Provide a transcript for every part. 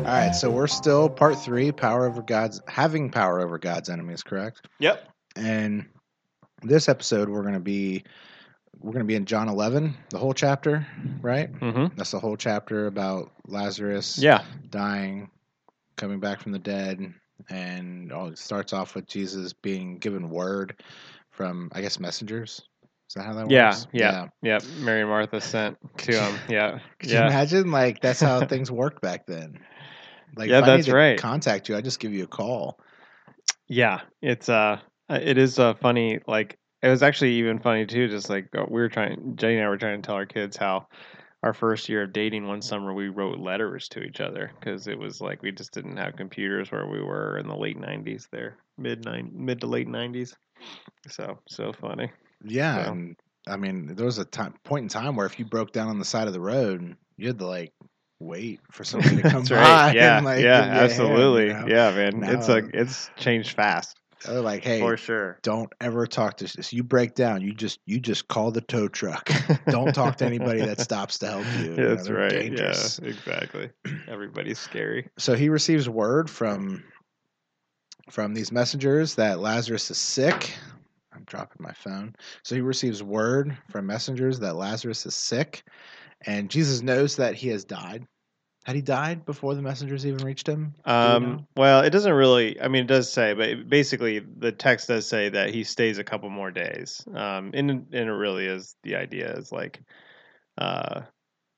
All right, so we're still part three, power over God's having power over God's enemies, correct? Yep. And this episode, we're going to be we're going to be in John 11, the whole chapter, right? Mm-hmm. That's the whole chapter about Lazarus Yeah. dying, coming back from the dead, and all, it starts off with Jesus being given word from, I guess, messengers. Is that how that Yeah, works? yeah. Yep. Mary and Martha sent to him. Yeah. Could you imagine? Like that's how things worked back then. Like, Yeah, if I that's right. Contact you, I just give you a call. Yeah. It's uh, it is uh, funny. Like it was actually even funny too. Just like uh, we were trying, Jenny and I were trying to tell our kids how our first year of dating one summer we wrote letters to each other because it was like we just didn't have computers where we were in the late '90s. There, mid nine, mid to late '90s. So so funny. Yeah, So- and I mean, there was a time point in time where if you broke down on the side of the road, you had to like wait for somebody to come That's by. right. Yeah. and, like, yeah. give you a hand, absolutely. you know? Yeah, man. It's Now- like it's changed fast They're like, hey, for sure. don't ever talk to this. You break down, you just you just call the tow truck. don't talk to anybody that stops to help you. you know, That's right. dangerous. Yeah, exactly. Everybody's scary. So he receives word from from these messengers that Lazarus is sick. I'm dropping my phone. So he receives word from messengers that Lazarus is sick, and Jesus knows that he has died. Had he died before the messengers even reached him? Um, know? well, it doesn't really. I mean, it does say, but it- basically, the text does say that he stays a couple more days. Um, and and it really is the idea is like, uh,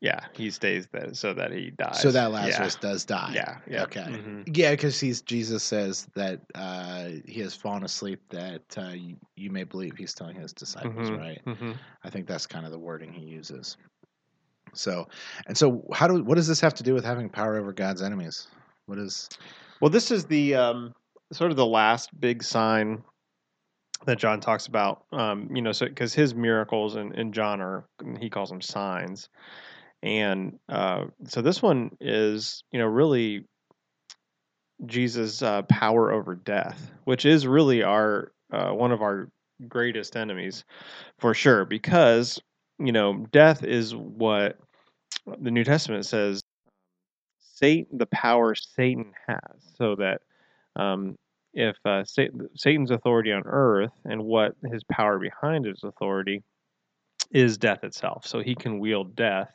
yeah, he stays there so that he dies. So that Yeah. Lazarus does die. Yeah. yeah. Okay. mhm. Yeah, because he's Jesus says that uh, he has fallen asleep. That uh, you, you may believe he's telling his disciples, Mhm, right? mhm. I think that's kind of the wording he uses. So, and so, how do what does this have to do with having power over God's enemies? What is? Well, this is the um, sort of the last big sign that John talks about. Um, you know, so because his miracles and, and John are he calls them signs, and uh, so this one is you know really Jesus' uh, power over death, which is really our uh, one of our greatest enemies for sure, because you know death is what the New Testament says Satan, the power Satan has, so that um, if uh, Satan's authority on earth and what his power behind his authority is death itself, so he can wield death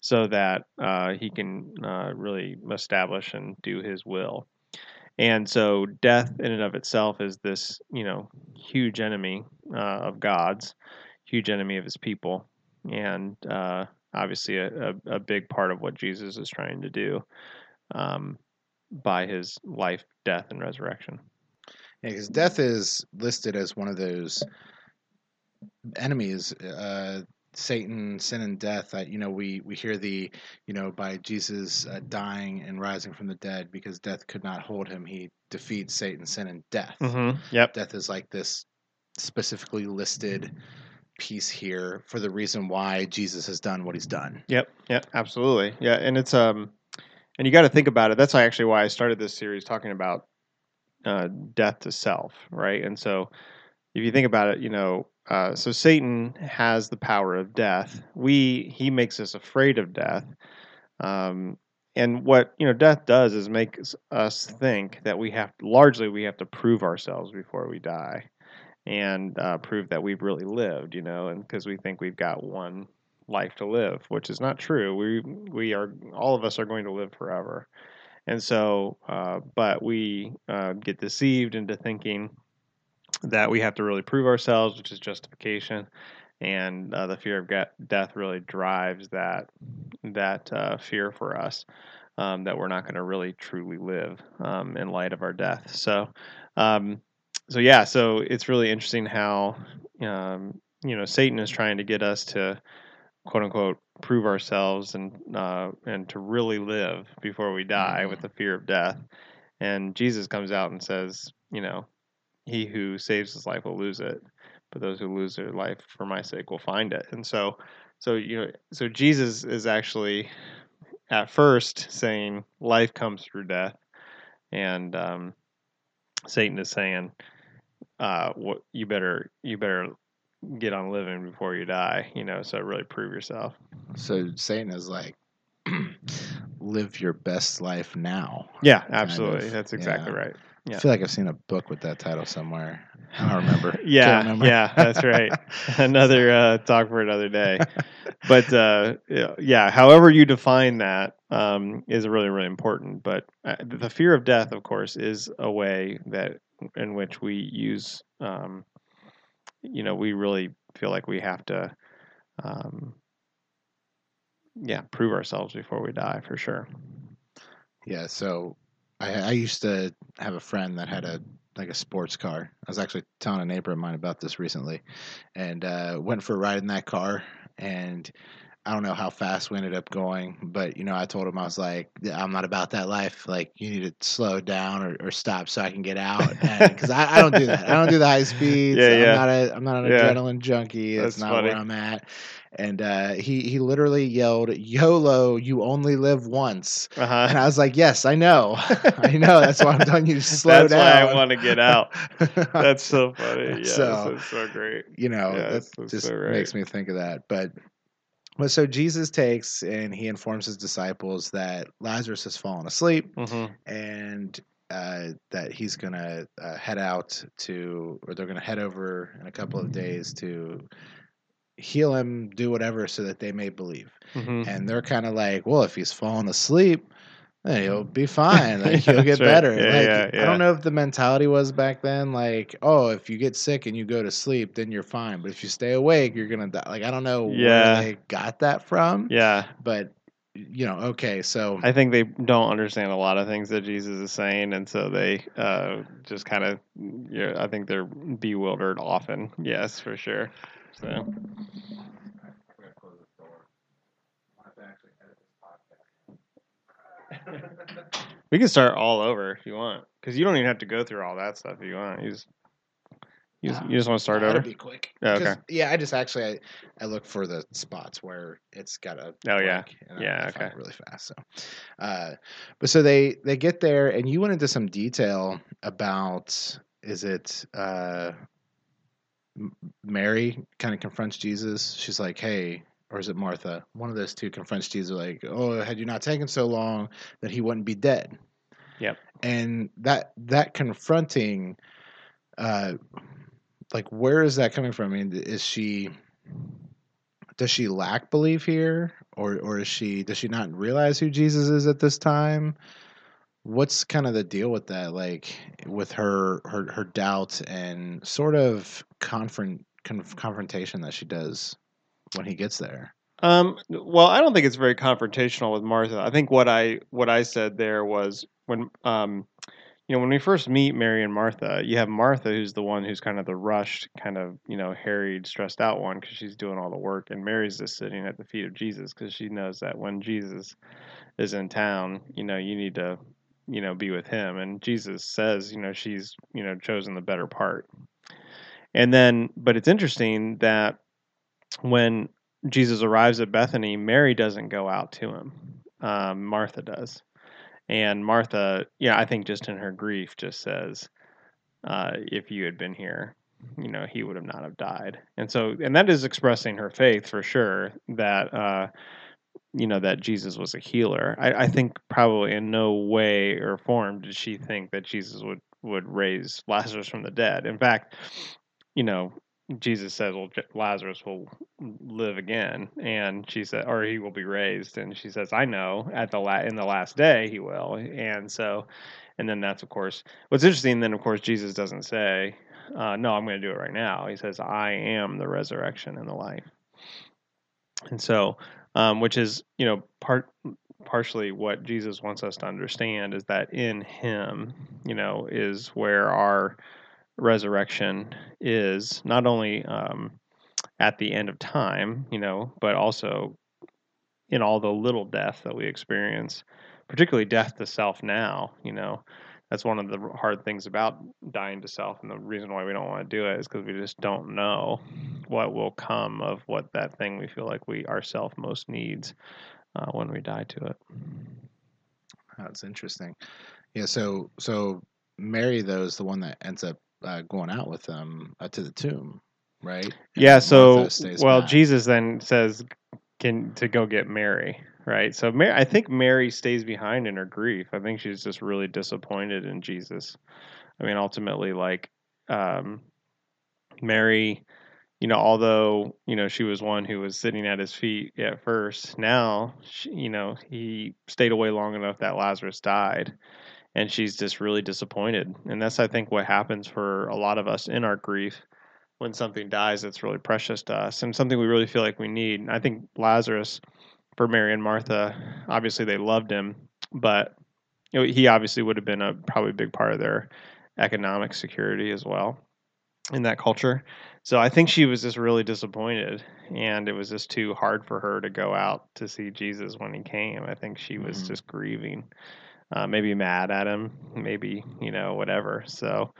so that uh, he can uh, really establish and do his will. And so, death in and of itself is this, you know, huge enemy uh, of God's, huge enemy of His people, and uh, obviously a, a, a big part of what Jesus is trying to do um, by His life, death, and resurrection. Yeah, because death is listed as one of those enemies. Uh, Satan, sin, and death. That you know, we we hear the you know by Jesus uh, dying and rising from the dead because death could not hold him. He defeats Satan, sin, and death. Mm-hmm. Yep. death is like this specifically listed piece here for the reason why Jesus has done what he's done. Yep. Yep. Absolutely. Yeah. And it's um, and you got to think about it. That's actually why I started this series talking about uh, death to self, right? And so, if you think about it, you know, uh, so Satan has the power of death. We he makes us afraid of death. Um, and what you know, death does is make us- us think that we have largely we have to prove ourselves before we die, and uh, prove that we've really lived. You know, and because we think we've got one life to live, which is not true. We we are all of us are going to live forever, and so, uh, but we uh, get deceived into thinking that we have to really prove ourselves, which is justification, and uh, the fear of get, death really drives that that uh, fear for us um, that we're not going to really truly live um, in light of our death. So, um, so yeah, so it's really interesting how um, you know Satan is trying to get us to quote unquote prove ourselves and uh, and to really live before we die with the fear of death. And Jesus comes out and says, you know, he who saves his life will lose it, but those who lose their life for my sake will find it. And so, so you know, so Jesus is actually at first saying life comes through death, and um, Satan is saying, uh, what you better you better get on living before you die. You know, so really prove yourself. So Satan is like, live your best life now. Yeah, absolutely. of, That's exactly yeah. right. I feel like I've seen a book with that title somewhere. I don't remember. Yeah, remember. yeah, that's right. another uh, talk for another day. But uh, yeah, yeah, however you define that um, is really, really important. But uh, the fear of death, of course, is a way that in which we use. Um, you know, we really feel like we have to, um, yeah, prove ourselves before we die for sure. Yeah, so I, I used to have a friend that had a like a sports car. I was actually telling a neighbor of mine about this recently, and uh, went for a ride in that car. And I don't know how fast we ended up going, but you know, I told him I was like, I'm not about that life. Like, you need to slow down or, or stop so I can get out. Because I, I don't do that. I don't do the high speeds. Yeah, I'm yeah. not a I'm not an Yeah. adrenaline junkie. That's, That's not funny. where I'm at. And uh, he he literally yelled, "YOLO! You only live once." Uh And. I was like, yes, I know. I know. That's why I'm telling you to slow That's down. why I want to get out. That's so funny. Yes, So- that's so great. you know, that just so right. makes me think of that. But but so Jesus takes and he informs his disciples that Lazarus has fallen asleep hmm and uh, that he's gonna uh, head out to, or they're gonna head over in a couple of days to heal him, do whatever, so that they may believe. hmm and they're kind of like, well, if he's fallen asleep, then he'll be fine. Like Yeah, he'll get right. better. Yeah, like yeah, I don't know if the mentality was back then, like, oh, if you get sick and you go to sleep, then you're fine. But if you stay awake, you're gonna die. Like I don't know Yeah. where they got that from. Yeah, But you know, okay, so I think they don't understand a lot of things that Jesus is saying, and so they uh, just kind of, yeah, I think they're bewildered often. Yes, for sure. So we can start all over if you want, because you don't even have to go through all that stuff if you want. You just, you just, you just want to start over. Be quick. Yeah, okay. Yeah, I just actually I, I look for the spots where it's got a Oh, yeah. Yeah, I okay. really fast. So, uh, but so they they get there, and you went into some detail about is it uh, Mary kind of confronts Jesus. She's like, "Hey." Or is it Martha? One of those two confronts Jesus, like, "Oh, had you not taken so long, that he wouldn't be dead." Yep. And that that confronting, uh, like where is that coming from? I mean, is she does she lack belief here, or or is she does she not realize who Jesus is at this time? What's kind of the deal with that? Like with her her her doubt and sort of confront conf- confrontation that she does when he gets there. Um, well, I don't think it's very confrontational with Martha. I think what I what I said there was when um, you know when we first meet Mary and Martha, you have Martha who's the one who's kind of the rushed, kind of you know harried, stressed out one because she's doing all the work, and Mary's just sitting at the feet of Jesus because she knows that when Jesus is in town, you know you need to you know be with him, and Jesus says you know she's you know chosen the better part, and then but it's interesting that when Jesus arrives at Bethany, Mary doesn't go out to him. Um, Martha does. And Martha, yeah, I think just in her grief, just says, uh, if you had been here, you know, he would have not have died. And so, and that is expressing her faith for sure that, uh, you know, that Jesus was a healer. I, I think probably in no way or form did she think that Jesus would, would raise Lazarus from the dead. In fact, you know, Jesus says, "Well, Lazarus will live again," and she said, "Or he will be raised." And she says, "I know at the la- in the last day he will." And so, and then that's of course what's interesting. Then of course Jesus doesn't say, uh, "No, I'm going to do it right now." He says, "I am the resurrection and the life." And so, um, which is you know part partially what Jesus wants us to understand is that in Him, you know, is where our resurrection is not only um, at the end of time, you know, but also in all the little death that we experience, particularly death to self now, you know. That's one of the hard things about dying to self, and the reason why we don't want to do it is because we just don't know what will come of what that thing we feel like we ourself most needs uh, when we die to it. That's interesting. Yeah. So so Mary though is the one that ends up uh, going out with them uh, to the tomb. right? And Yeah. So, well, back. Jesus then says, "Can to go get Mary." Right. So, Mary, I think Mary stays behind in her grief. I think she's just really disappointed in Jesus. I mean, ultimately, like um, Mary, you know, although you know she was one who was sitting at his feet at first, now she, you know he stayed away long enough that Lazarus died, and she's just really disappointed. And that's I think what happens for a lot of us in our grief when something dies that's really precious to us and something we really feel like we need. And I think Lazarus for Mary and Martha, obviously they loved him, but you know, he obviously would have been a probably a big part of their economic security as well in that culture. So I think she was just really disappointed, and it was just too hard for her to go out to see Jesus when he came. I think she was Mhm. just grieving, uh, maybe mad at him, maybe you know whatever. So,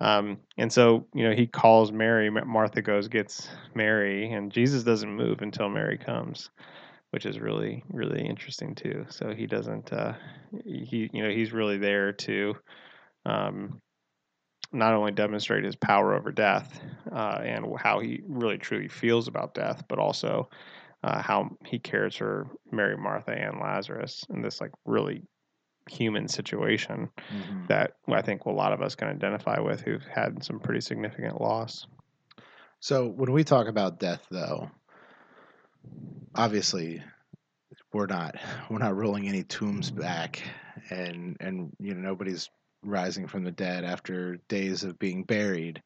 um, and so you know he calls Mary. Martha goes gets Mary, and Jesus doesn't move until Mary comes, which is really really interesting too. So he doesn't. Uh, he you know he's really there to. Um, not only demonstrate his power over death uh, and how he really truly feels about death, but also uh, how he cares for Mary, Martha, and Lazarus in this like really human situation Mhm. that I think a lot of us can identify with who've had some pretty significant loss. So when we talk about death, though, obviously we're not we're not rolling any tombs back, and and you know nobody's rising from the dead after days of being buried.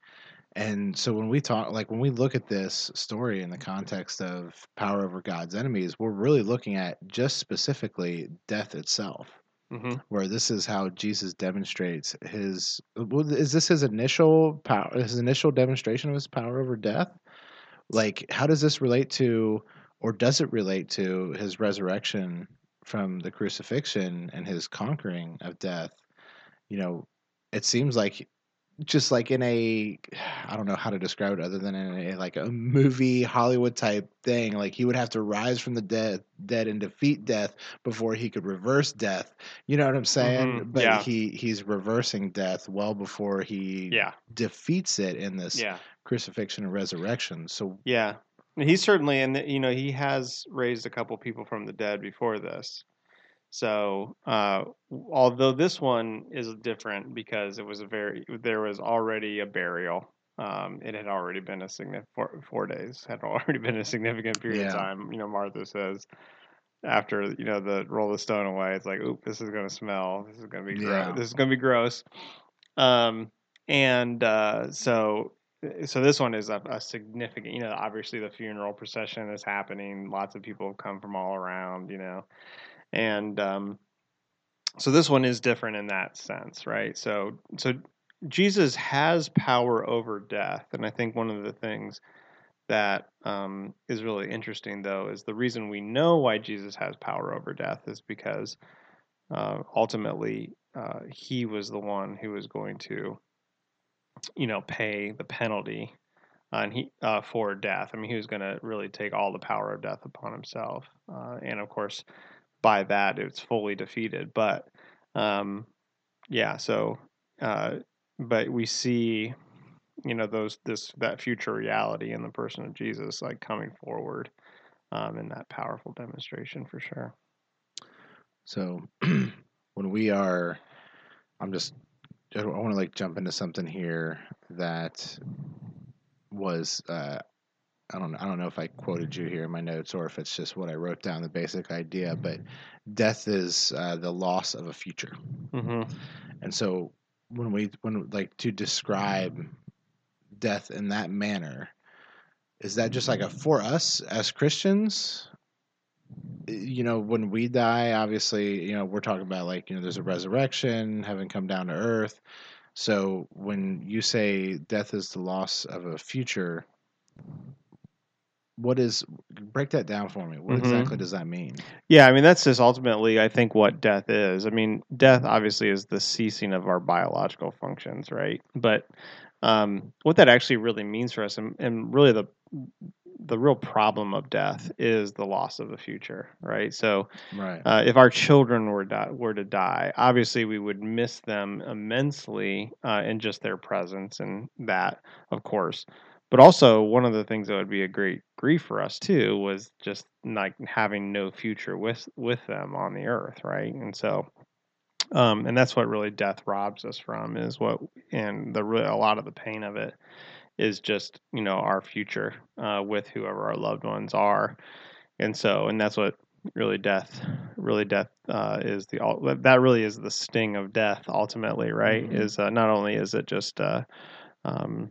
And so when we talk, like when we look at this story in the context of power over God's enemies, we're really looking at just specifically death itself. Hmm where this is how Jesus demonstrates his is this his initial power his initial demonstration of his power over death? Like how does this relate to or does it relate to his resurrection from the crucifixion and his conquering of death? You know it seems like just like in a I don't know how to describe it other than in a like a movie Hollywood type thing. Like he would have to rise from the dead dead and defeat death before he could reverse death. You know what I'm saying? Mhm, But yeah. he he's reversing death well before he Yeah, defeats it in this yeah, crucifixion and resurrection. So yeah. He's certainly, and you know, he has raised a couple people from the dead before this. So, uh, although this one is different because it was a very, there was already a burial. Um, it had already been a significant four, four days had already been a significant period of time. You know, Martha says after you know the roll the stone away, it's like, oop, this is gonna smell. This is gonna be Yeah. gross. This is gonna be gross. Um, and uh, so so this one is a, a significant. You know, obviously the funeral procession is happening. Lots of people have come from all around. You know and um, so this one is different in that sense right? So so jesus has power over death and i think one of the things that um, is really interesting though is the reason we know why jesus has power over death is because uh, ultimately uh, he was the one who was going to you know pay the penalty and he uh, for death. I mean he was going to really take all the power of death upon himself uh, and of course by that it's fully defeated. But um, yeah, so uh, but we see you know those this that future reality in the person of Jesus like coming forward um, in that powerful demonstration for sure. so when we are I'm just I want to like jump into something here that was uh, I don't I don't know if I quoted you here in my notes or if it's just what I wrote down the basic idea, but death is uh, the loss of a future, hmm and so when we when like to describe death in that manner, is that just like a for us as Christians? You know, when we die, obviously, you know, we're talking about like you know, there's a resurrection, heaven come down to earth. So when you say death is the loss of a future, what is break that down for me? What Mhm. exactly does that mean? Yeah, I mean that's just ultimately I think what death is. I mean, death obviously is the ceasing of our biological functions, right? But um, what that actually really means for us, and, and really the the real problem of death is the loss of the future, right? So Right. uh, if our children were di- were to die, obviously we would miss them immensely uh, in just their presence, and that, of course. But also one of the things that would be a great grief for us too was just like having no future with with them on the earth, right? And so, um, and that's what really death robs us from is what, and the a lot of the pain of it is just you know our future uh, with whoever our loved ones are, and so, and that's what really death really death uh, is the that really is the sting of death ultimately right mm-hmm. is uh, not only is it just uh, um,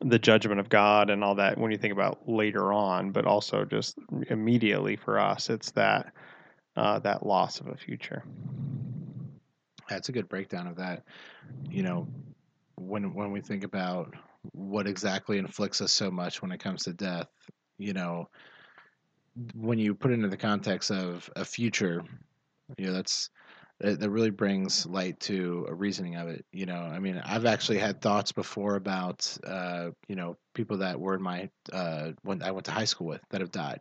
the judgment of god and all that when you think about later on but also just immediately for us it's that uh, that loss of a future. That's a good breakdown of that. You know when when we think about what exactly inflicts us so much when it comes to death you know when you put it into the context of a future, you know, that's that really brings light to a reasoning of it. You know, I mean, I've actually had thoughts before about, uh, you know, people that were in my uh, when I went to high school with that have died,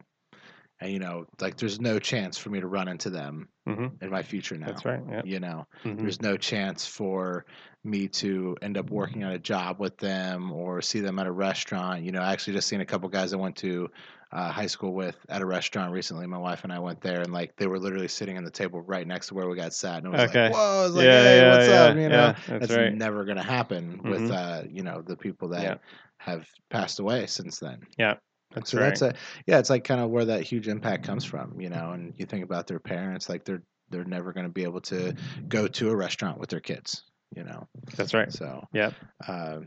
and you know, like there's no chance for me to run into them mm-hmm. in my future now. That's right. Yep. You know, mm-hmm. there's no chance for me to end up working on a job with them or see them at a restaurant. You know, I actually just seen a couple guys I went to uh, high school with at a restaurant recently. My wife and I went there, and like they were literally sitting on the table right next to where we got sat, and it was okay. like, "Whoa!" I was like, yeah, "Hey, yeah, what's yeah, up?" You know, that's, that's right. never going to happen mm-hmm. with uh, you know the people that have passed away since then. Yeah. That's so right. that's a yeah, it's like kind of where that huge impact comes from, you know. And you think about their parents, like they're they're never going to be able to go to a restaurant with their kids, you know. That's right. So yeah. Uh,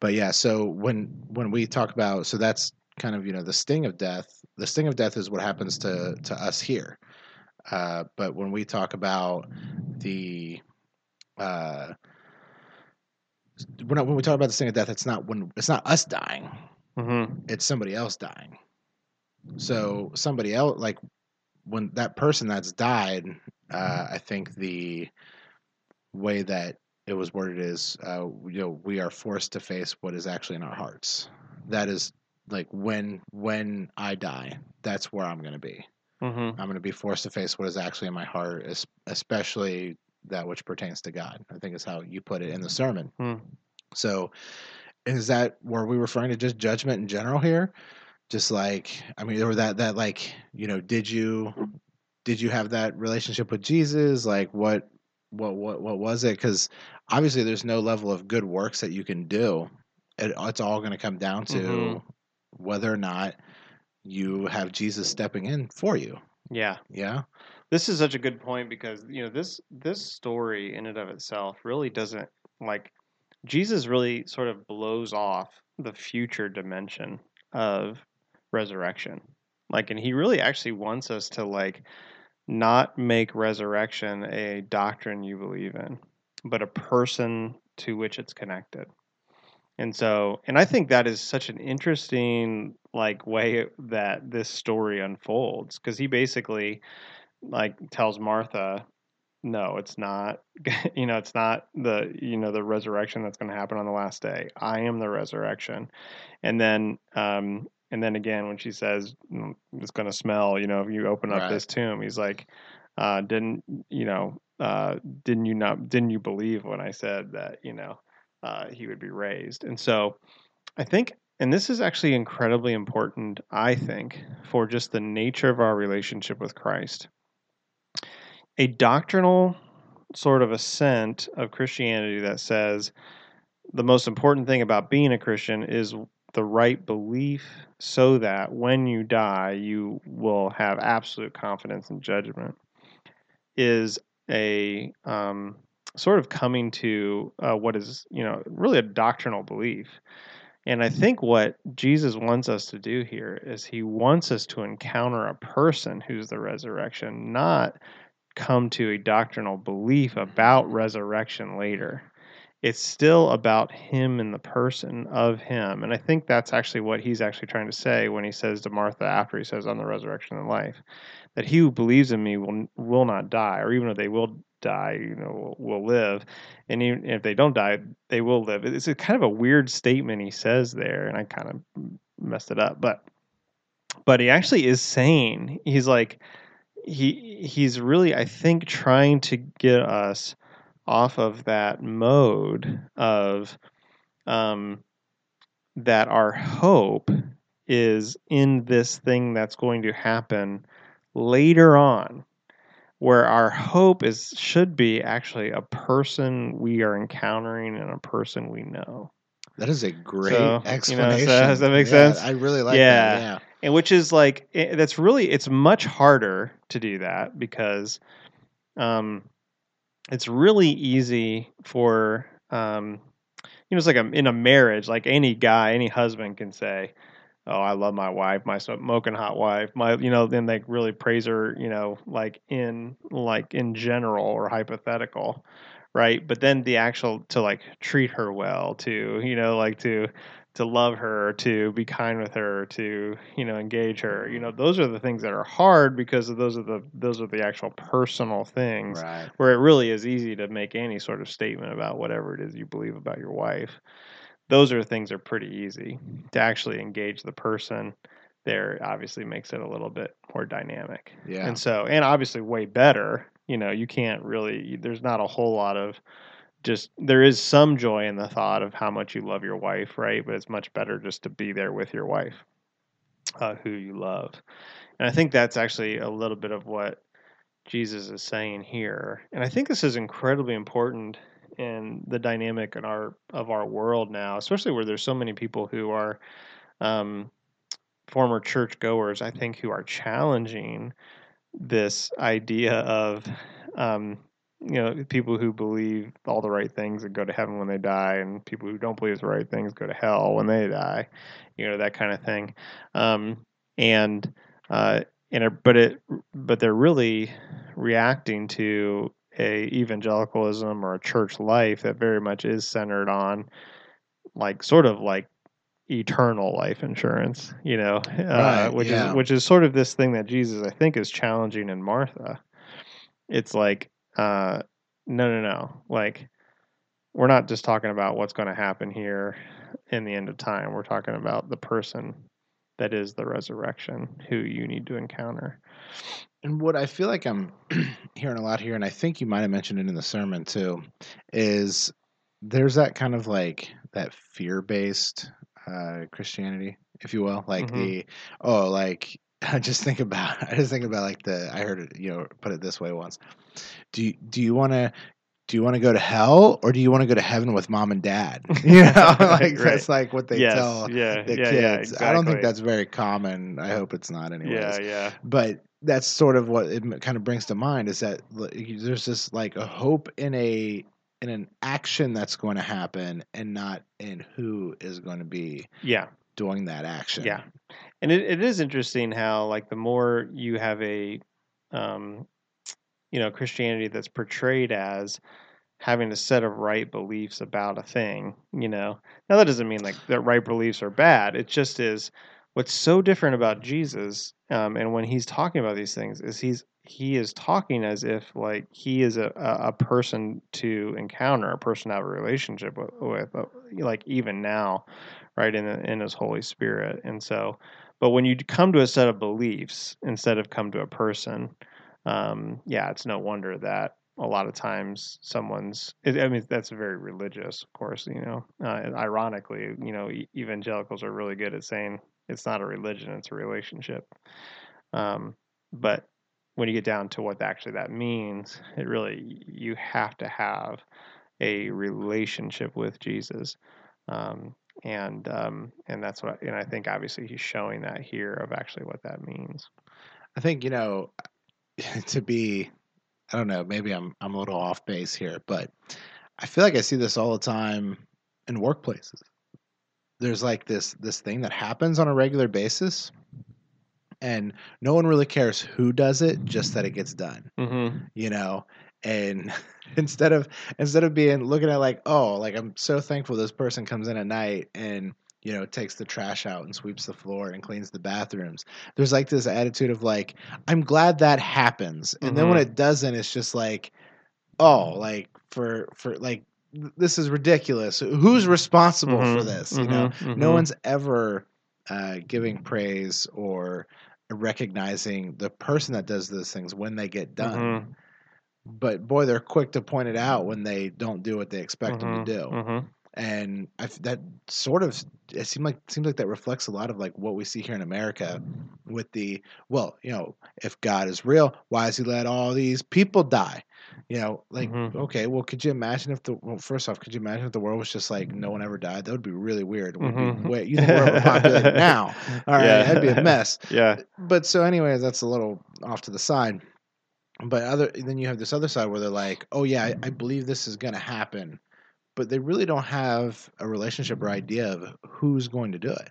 but yeah, so when when we talk about so that's kind of you know the sting of death. The sting of death is what happens to to us here. Uh, but when we talk about the uh, when, when we talk about the sting of death, it's not when it's not us dying. Mm-hmm. It's somebody else dying. So somebody else, like when that person that's died, uh, I think the way that it was worded is, uh, you know, we are forced to face what is actually in our hearts. That is like when when I die, that's where I'm going to be. Mm-hmm. I'm going to be forced to face what is actually in my heart, especially that which pertains to God. I think is how you put it in the sermon. Mm. So, is that were we referring to just judgment in general here? Just like I mean, or that that like you know, did you did you have that relationship with Jesus? Like what what what what was it? Because obviously, there's no level of good works that you can do. It, it's all going to come down to mm-hmm whether or not you have Jesus stepping in for you. Yeah. Yeah. This is such a good point because, you know, this this story in and of itself really doesn't like Jesus really sort of blows off the future dimension of resurrection. Like and he really actually wants us to like not make resurrection a doctrine you believe in, but a person to which it's connected. And so, and I think that is such an interesting like way that this story unfolds because he basically like tells Martha, no, it's not, you know, it's not the, you know, the resurrection that's going to happen on the last day. I am the resurrection. And then, um, and then again, when she says mm, it's going to smell, you know, if you open up right. this tomb, he's like, uh, didn't, you know, uh, didn't you not, didn't you believe when I said that, you know, uh, he would be raised. And so I think, and this is actually incredibly important, I think, for just the nature of our relationship with Christ. A doctrinal sort of assent of Christianity that says the most important thing about being a Christian is the right belief so that when you die, you will have absolute confidence in judgment is a um, sort of coming to uh, what is you know really a doctrinal belief. And i think what jesus wants us to do here is he wants us to encounter a person who's the resurrection not come to a doctrinal belief about resurrection later. It's still about him and the person of him. And i think that's actually what he's actually trying to say when he says to martha after he says on the resurrection and life that he who believes in me will will not die or even if they will die, you know, will, live, and even if they don't die, they will live. It's a kind of a weird statement he says there, and I kind of messed it up, but but he actually is saying he's like he he's really I think trying to get us off of that mode of um that our hope is in this thing that's going to happen later on where our hope is should be actually a person we are encountering and a person we know That is a great So, you know, so explanation. does that make Yeah, sense? I really like Yeah. that. Yeah. and which is like i- that's really it's much harder to do that because um it's really easy for um you know it's like a, in a marriage like any guy any husband can say oh i love my wife my smoking hot wife my you know then they really praise her you know like in like in general or hypothetical right but then the actual to like treat her well to you know like to to love her to be kind with her to you know engage her you know those are the things that are hard because those are the those are the actual personal things Right. where it really is easy to make any sort of statement about whatever it is you believe about your wife. Those are things are pretty easy to actually engage the person. There obviously makes it a little bit more dynamic, Yeah. and so and obviously way better. You know, you can't really. There's not a whole lot of just there is some joy in the thought of how much you love your wife, right? But it's much better just to be there with your wife, uh, who you love. And I think that's actually a little bit of what Jesus is saying here. And I think this is incredibly important in the dynamic in our of our world now, especially where there's so many people who are um, former church goers. I think who are challenging this idea of um, you know people who believe all the right things and go to heaven when they die, and people who don't believe the right things go to hell when they die. You know that kind of thing. Um, and uh, and it, but it but they're really reacting to a evangelicalism or a church life that very much is centered on like sort of like eternal life insurance you know uh, Right, which yeah. is which is sort of this thing that jesus i think is challenging in martha. It's like uh no no no. Like we're not just talking about what's going to happen here in the end of time. We're talking about the person that is the resurrection who you need to encounter. And what I feel like I'm hearing a lot here, and I think you might have mentioned it in the sermon too, is there's that kind of like that fear based uh, Christianity, if you will. Like Mhm. the, oh, like, I just think about, I just think about like the, I heard it, you know, put it this way once. Do you, do you want to, do you want to go to hell or do you want to go to heaven with mom and dad? You know, like that's like what they yes tell yeah the yeah kids. yeah I don't think that's very common. I hope it's not anyways yeah yeah but that's sort of what it kind of brings to mind is that there's this like a hope in a in an action that's going to happen and not in who is going to be yeah. doing that action. Yeah. and it, it is interesting how like the more you have a um you know christianity that's portrayed as having a set of right beliefs about a thing you know now that doesn't mean like that right beliefs are bad. It just is what's so different about jesus um, and when he's talking about these things is he's he is talking as if like he is a, a person to encounter a person to have a relationship with, with uh, like even now right in the, in his holy spirit. And so but when you come to a set of beliefs instead of come to a person um, yeah it's no wonder that a lot of times someone's i mean that's very religious of course you know uh, ironically you know evangelicals are really good at saying it's not a religion it's a relationship. Um, but when you get down to what actually that means it really you have to have a relationship with jesus. Um, and um, and that's what and i think obviously he's showing that here of actually what that means. I think you know to be i don't know maybe i'm i'm a little off base here but i feel like i see this all the time in workplaces there's like this this thing that happens on a regular basis and no one really cares who does it just that it gets done mm-hmm. you know and instead of instead of being looking at like oh like i'm so thankful this person comes in at night and you know takes the trash out and sweeps the floor and cleans the bathrooms there's like this attitude of like i'm glad that happens and then when Mhm. it doesn't it's just like oh like for for like this is ridiculous. Who's responsible for Mhm, this you know? Mhm, no mhm. one's ever uh, giving praise or recognizing the person that does those things when they get done. Mhm. but boy they're quick to point it out when they don't do what they expect them to do. And I, that sort of it seemed like seems like that reflects a lot of like what we see here in America with the well, you know, if God is real, why has He let all these people die? You know, like Mhm. okay, well, could you imagine if the well, first off, could you imagine if the world was just like no one ever died? That would be really weird. It would Mhm. be way, you think we're overpopulated now? All right, Yeah. that'd be a mess. Yeah. But so, anyway, that's a little off to the side. But other then you have this other side where they're like, oh yeah, I, I believe this is going to happen, but they really don't have a relationship or idea of who's going to do it.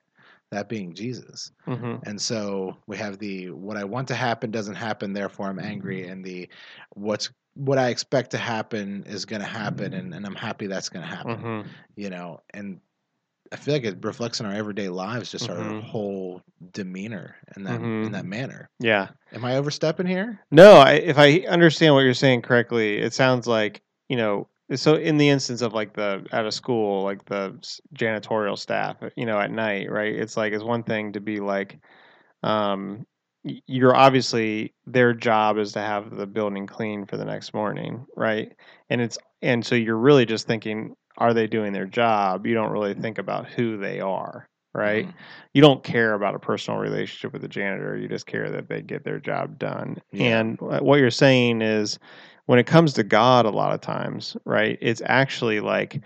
That being Jesus. hmm And so we have the what I want to happen doesn't happen, therefore I'm angry, and the what's what I expect to happen is going to happen, and, and I'm happy that's going to happen. hmm You know, and I feel like it reflects in our everyday lives, just our Mhm. whole demeanor in that in Mhm. that manner. Yeah. Am I overstepping here? No, I, if I understand what you're saying correctly, it sounds like you know. So in the instance of like the at a school, like the janitorial staff, you know, at night, right? It's like it's one thing to be like, um, you're obviously their job is to have the building clean for the next morning, right? And it's and so you're really just thinking, are they doing their job? You don't really think about who they are, right? Mhm. you don't care about a personal relationship with the janitor. You just care that they get their job done. Yeah. And what you're saying is when it comes to God, a lot of times, right? It's actually like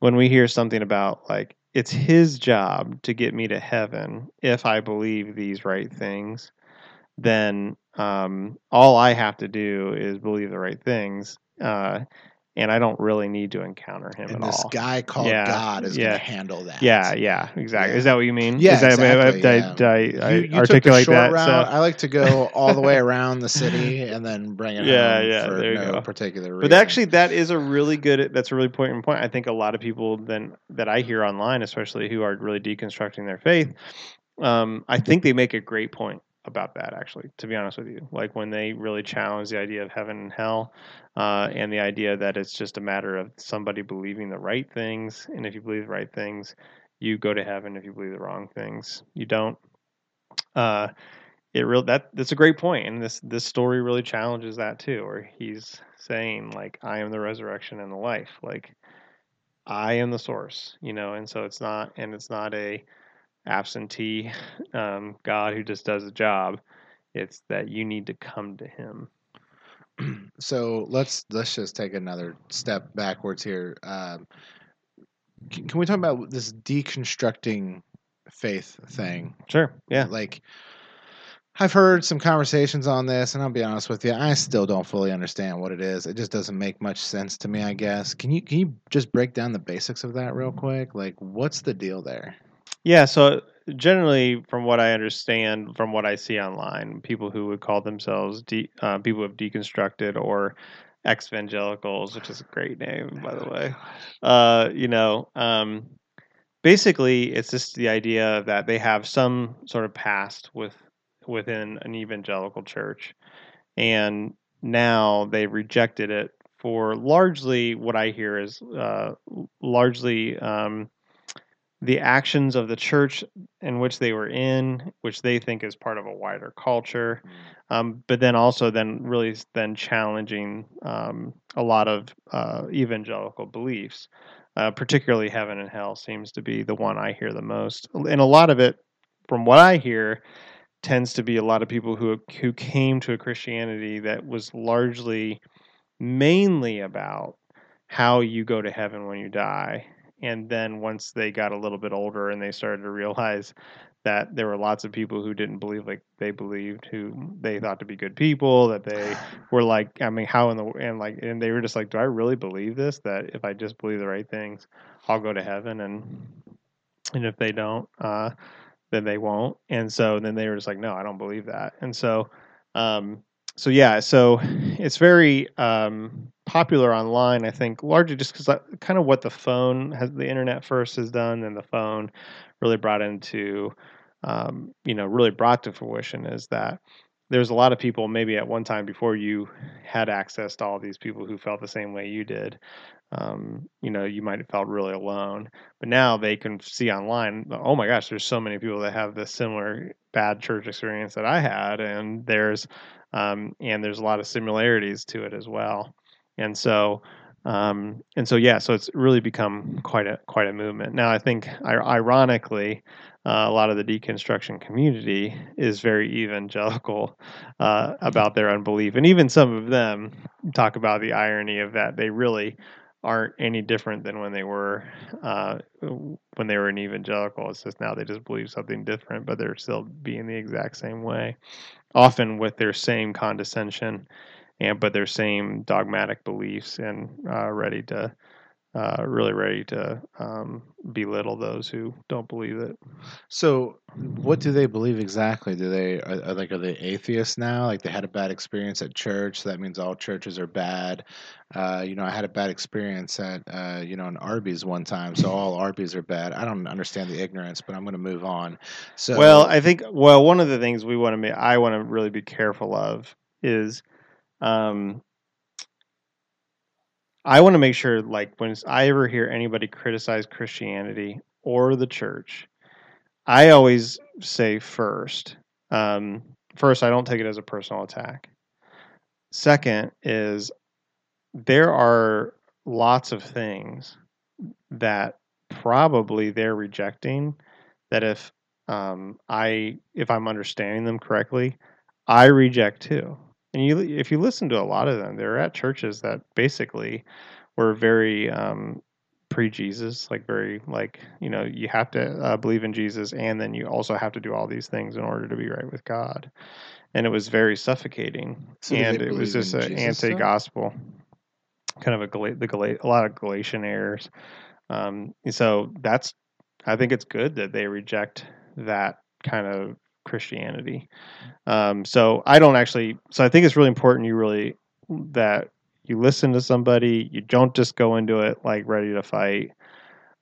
when we hear something about like, it's his job to get me to heaven if I believe these right things, then um, all I have to do is believe the right things. Uh, and I don't really need to encounter him And at this all. guy called Yeah, God is yeah. going to handle that. Yeah, yeah, exactly. Yeah. Is that what you mean? Yeah, Is that, exactly, Did, I- yeah. I, I You, you articulate short that? route. So- I like to go all the way around the city and then bring it Yeah, yeah, for there you no go. particular reason. but actually, that is a really good. That's a really important point. I think a lot of people then that I hear online, especially who are really deconstructing their faith, um, I think they make a great point about that. Actually, to be honest with you, like when they really challenge the idea of heaven and hell, uh, and the idea that it's just a matter of somebody believing the right things, and if you believe the right things, you go to heaven. If you believe the wrong things, you don't. Uh, it real that that's a great point, and this this story really challenges that too, where he's saying like, "I am the resurrection and the life," like I am the source, you know, and so it's not, and it's not a absentee um, God who just does a job. It's that you need to come to Him. so let's let's just take another step backwards here. Um, can, can we talk about this deconstructing faith thing? Sure. Yeah. Like, I've heard some conversations on this, and I'll be honest with you, I still don't fully understand what it is. It just doesn't make much sense to me. I guess. Can you can you just break down the basics of that real quick? Like, what's the deal there? Yeah. So generally, from what I understand, from what I see online, people who would call themselves de- uh, people who have deconstructed or ex-evangelicals, which is a great name, by the way. Uh, you know, um, basically, it's just the idea that they have some sort of past with within an evangelical church, and now they've rejected it for largely what I hear is uh, largely. Um, the actions of the church in which they were in, which they think is part of a wider culture, um, but then also then really then challenging um, a lot of uh, evangelical beliefs, uh, particularly heaven and hell seems to be the one I hear the most, and a lot of it, from what I hear, tends to be a lot of people who who came to a Christianity that was largely mainly about how you go to heaven when you die and then once they got a little bit older and they started to realize that there were lots of people who didn't believe like they believed who they thought to be good people that they were like i mean how in the and like and they were just like do i really believe this that if i just believe the right things i'll go to heaven? And and if they don't uh then they won't. And so then they were just like no i don't believe that. And so um so yeah so it's very um popular online i think largely just because kind of what the phone has the internet first has done and the phone really brought into um, you know really brought to fruition is that there's a lot of people maybe at one time before you had access to all these people who felt the same way you did um, you know you might have felt really alone. But now they can see online oh my gosh there's so many people that have this similar bad church experience that i had and there's um, and there's a lot of similarities to it as well and so Um, and so yeah, so it's really become quite a quite a movement. Now I think ironically, uh, a lot of the deconstruction community is very evangelical uh, about their unbelief, and even some of them talk about the irony of that. They really aren't any different than when they were uh, when they were an evangelical. It's just now they just believe something different, but they're still being the exact same way, often with their same condescension and but their same dogmatic beliefs and uh, ready to uh, really ready to um, belittle those who don't believe it. So, what do they believe exactly? Do they are, are like are they atheists now? Like they had a bad experience at church, so that means all churches are bad. Uh, you know, I had a bad experience at uh, you know an Arby's one time, so all Arby's are bad. I don't understand the ignorance, but I'm going to move on. So, well, I think well one of the things we want to I want to really be careful of is um, I want to make sure, like, when I ever hear anybody criticize Christianity or the church, I always say first, um, first, I don't take it as a personal attack. Second is there are lots of things that probably they're rejecting that if um, I if I'm understanding them correctly, I reject too. And you, if you listen to a lot of them, they're at churches that basically were very um, pre-Jesus, like very like you know you have to uh, believe in Jesus, and then you also have to do all these things in order to be right with God. And it was very suffocating, So and it was just an anti-gospel, kind of a Gal- the Gal- a lot of Galatian errors. Um, so that's I think it's good that they reject that kind of Christianity. Um, so I don't actually. So I think it's really important you really that you listen to somebody. You don't just go into it like ready to fight,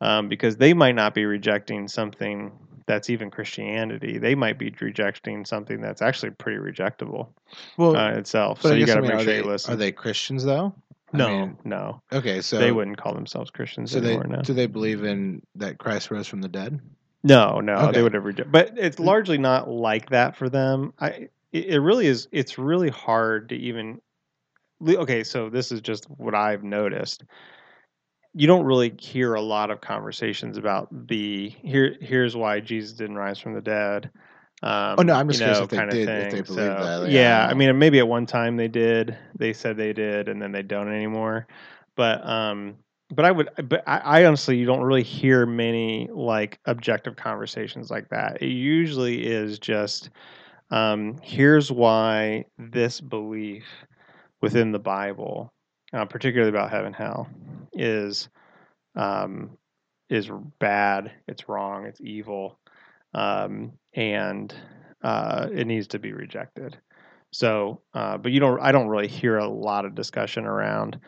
um, because they might not be rejecting something that's even Christianity. They might be rejecting something that's actually pretty rejectable well, uh, itself. So you got to make sure they, you listen. Are they Christians though? No, I mean, no. Okay, so they wouldn't call themselves Christians so anymore. They, now. Do they believe in that Christ rose from the dead? No, no, okay. they would have rejected. But it's largely not like that for them. I it really is. It's really hard to even. Okay, so this is just what I've noticed. You don't really hear a lot of conversations about the here. Here's why Jesus didn't rise from the dead. Um, oh no, I'm just curious know, if they did, if they believe so, that. Like, yeah, I, I mean, maybe at one time they did. They said they did, and then they don't anymore. But um, but I would, but I, I, honestly, you don't really hear many like objective conversations like that. It usually is just, um, here's why this belief within the Bible, uh, particularly about heaven hell, is um, is bad. It's wrong. It's evil, um, and uh, it needs to be rejected. So, uh, but you don't. I don't really hear a lot of discussion around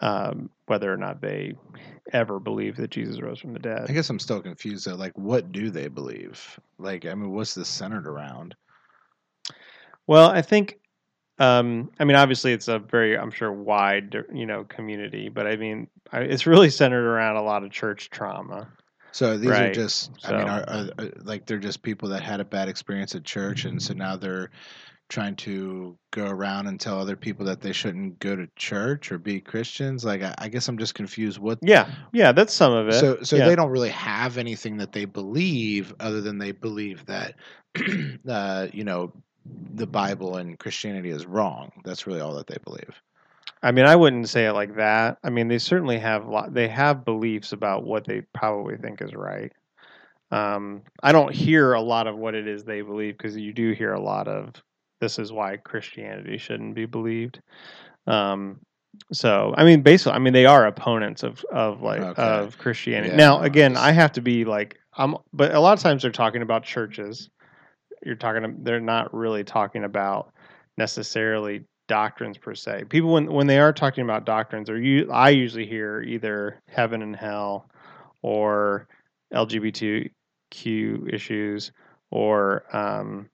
um, whether or not they ever believe that Jesus rose from the dead. I guess I'm still confused though. Like, what do they believe? Like, I mean, what's this centered around? Well, I think, um, I mean, obviously, it's a very, I'm sure, wide, you know, community, but I mean, it's really centered around a lot of church trauma. So these right. are just, so. I mean, are, are, are, like they're just people that had a bad experience at church, and so now they're trying to go around and tell other people that they shouldn't go to church or be Christians. Like, I, I guess I'm just confused. What? Yeah, yeah, that's some of it. So, so yeah. they don't really have anything that they believe other than they believe that, uh, you know, the Bible and Christianity is wrong. That's really all that they believe. I mean, I wouldn't say it like that. I mean, they certainly have lot they have beliefs about what they probably think is right. Um, I don't hear a lot of what it is they believe because you do hear a lot of this is why Christianity shouldn't be believed. Um, so I mean, basically, I mean, they are opponents of of like okay. of Christianity. Yeah, now, again, I have to be like I'm, but a lot of times they're talking about churches. You're talking, they're not really talking about necessarily doctrines per se. People when when they are talking about doctrines, or you, I usually hear either heaven and hell, or LGBTQ issues, or um,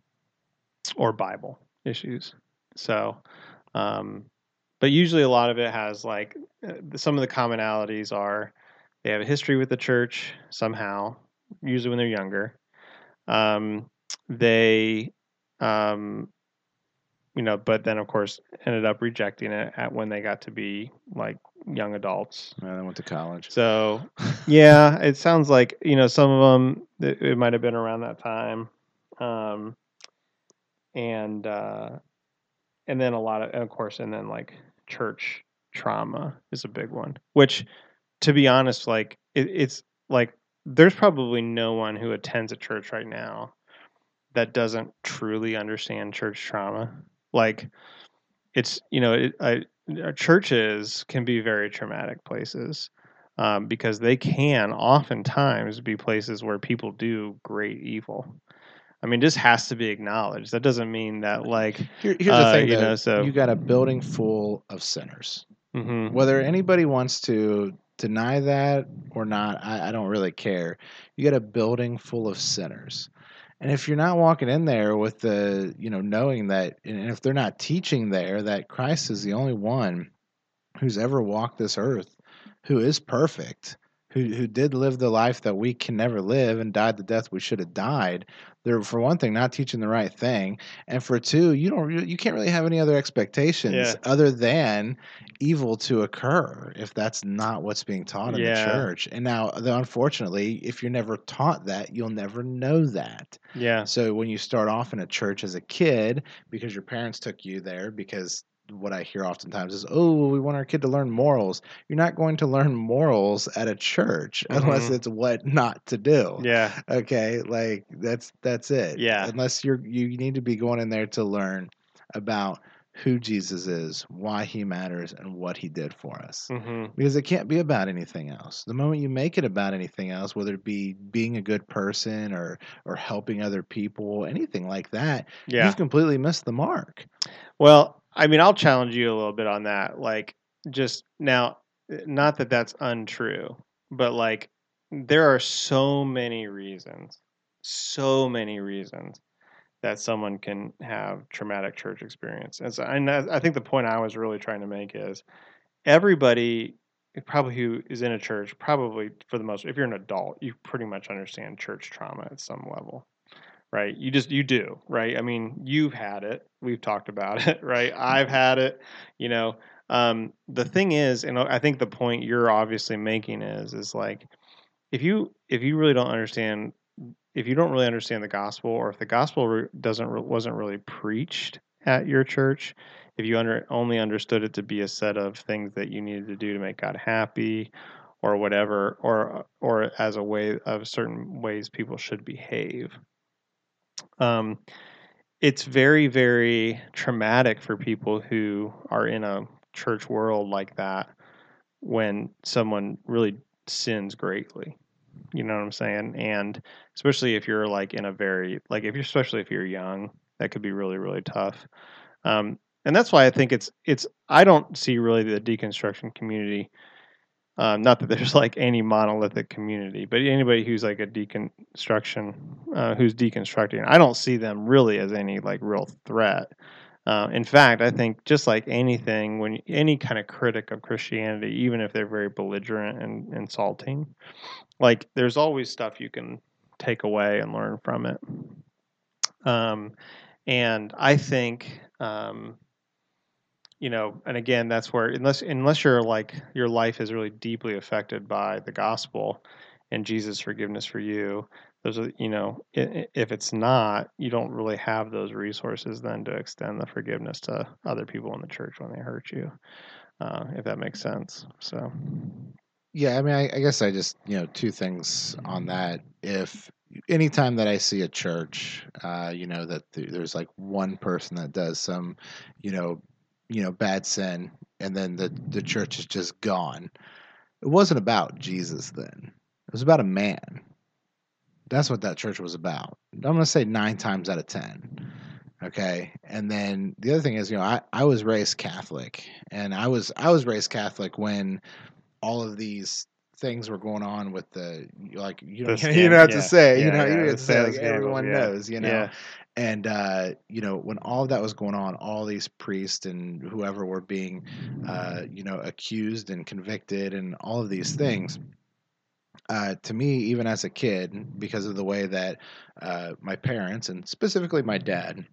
or Bible issues. So, um, but usually a lot of it has like uh, some of the commonalities are they have a history with the church somehow, usually when they're younger. Um, they, um, you know, but then of course ended up rejecting it at when they got to be like young adults. And I went to college. So, yeah, it sounds like you know some of them. It, it might have been around that time, um, and uh, and then a lot of, of course, and then like church trauma is a big one. Which, to be honest, like it, it's like there's probably no one who attends a church right now that doesn't truly understand church trauma. Like, it's you know, it, I, uh, churches can be very traumatic places um, because they can oftentimes be places where people do great evil. I mean, this has to be acknowledged. That doesn't mean that like Here, here's the uh, thing, you though. know, so- you got a building full of sinners. mhm, Whether anybody wants to deny that or not, I, I don't really care. You got a building full of sinners. And if you're not walking in there with the, you know, knowing that, and if they're not teaching there that Christ is the only one who's ever walked this earth who is perfect, who, who did live the life that we can never live and died the death we should have died, they're, for one thing, not teaching the right thing. And for two, you don't, you can't really have any other expectations Yeah. other than evil to occur if that's not what's being taught in Yeah. the church. And now, unfortunately, if you're never taught that, you'll never know that. yeah, So when you start off in a church as a kid, because your parents took you there, because what I hear oftentimes is, "Oh, we want our kid to learn morals." You're not going to learn morals at a church unless Mhm. it's what not to do. yeah, Okay, like that's that's it. Yeah. Unless you're you need to be going in there to learn about who Jesus is, why he matters, and what he did for us. hmm Because it can't be about anything else. The moment you make it about anything else, whether it be being a good person or or helping other people, anything like that, yeah. you've completely missed the mark. Well, I mean, I'll challenge you a little bit on that. Like, just now, not that that's untrue, but like, there are so many reasons, so many reasons that someone can have traumatic church experience. And so, and I think the point I was really trying to make is everybody probably who is in a church, probably for the most, if you're an adult, you pretty much understand church trauma at some level right? You just you do, right? I mean, you've had it. We've talked about it, right? I've had it. You know, um, the thing is, and I think the point you're obviously making is, is like, if you if you really don't understand, if you don't really understand the gospel, or if the gospel doesn't wasn't really preached at your church, if you under only understood it to be a set of things that you needed to do to make God happy, or whatever, or or as a way of certain ways people should behave, um, it's very very traumatic for people who are in a church world like that when someone really sins greatly you know what i'm saying? And especially if you're like in a very like if you're especially if you're young that could be really really tough. Um, and that's why i think it's it's i don't see really the deconstruction community um, not that there's like any monolithic community, but anybody who's like a deconstruction, uh, who's deconstructing, I don't see them really as any like real threat. Uh, in fact, I think just like anything, when any kind of critic of Christianity, even if they're very belligerent and insulting, like there's always stuff you can take away and learn from it. Um, and I think, um, you know, and again, that's where unless unless you're like your life is really deeply affected by the gospel and Jesus' forgiveness for you, those are you know, if it's not, you don't really have those resources then to extend the forgiveness to other people in the church when they hurt you, uh, if that makes sense. So, Yeah, I mean, I, I guess I just you know two things on that. If anytime that I see a church, uh, you know that th- there's like one person that does some, you know, you know bad sin, and then the the church is just gone. It wasn't about Jesus then. It was about a man. That's what that church was about. I'm going to say nine times out of ten. Okay, and then the other thing is, you know, I, I was raised Catholic, and I was I was raised Catholic when all of these things were going on with the like you know The you scan- know what to yeah, say you yeah, know you yeah, know the what to say like everyone yeah, knows you know yeah, and uh you know when all of that was going on all these priests and whoever were being uh you know accused and convicted and all of these things uh, to me, even as a kid, because of the way that uh, my parents and specifically my dad,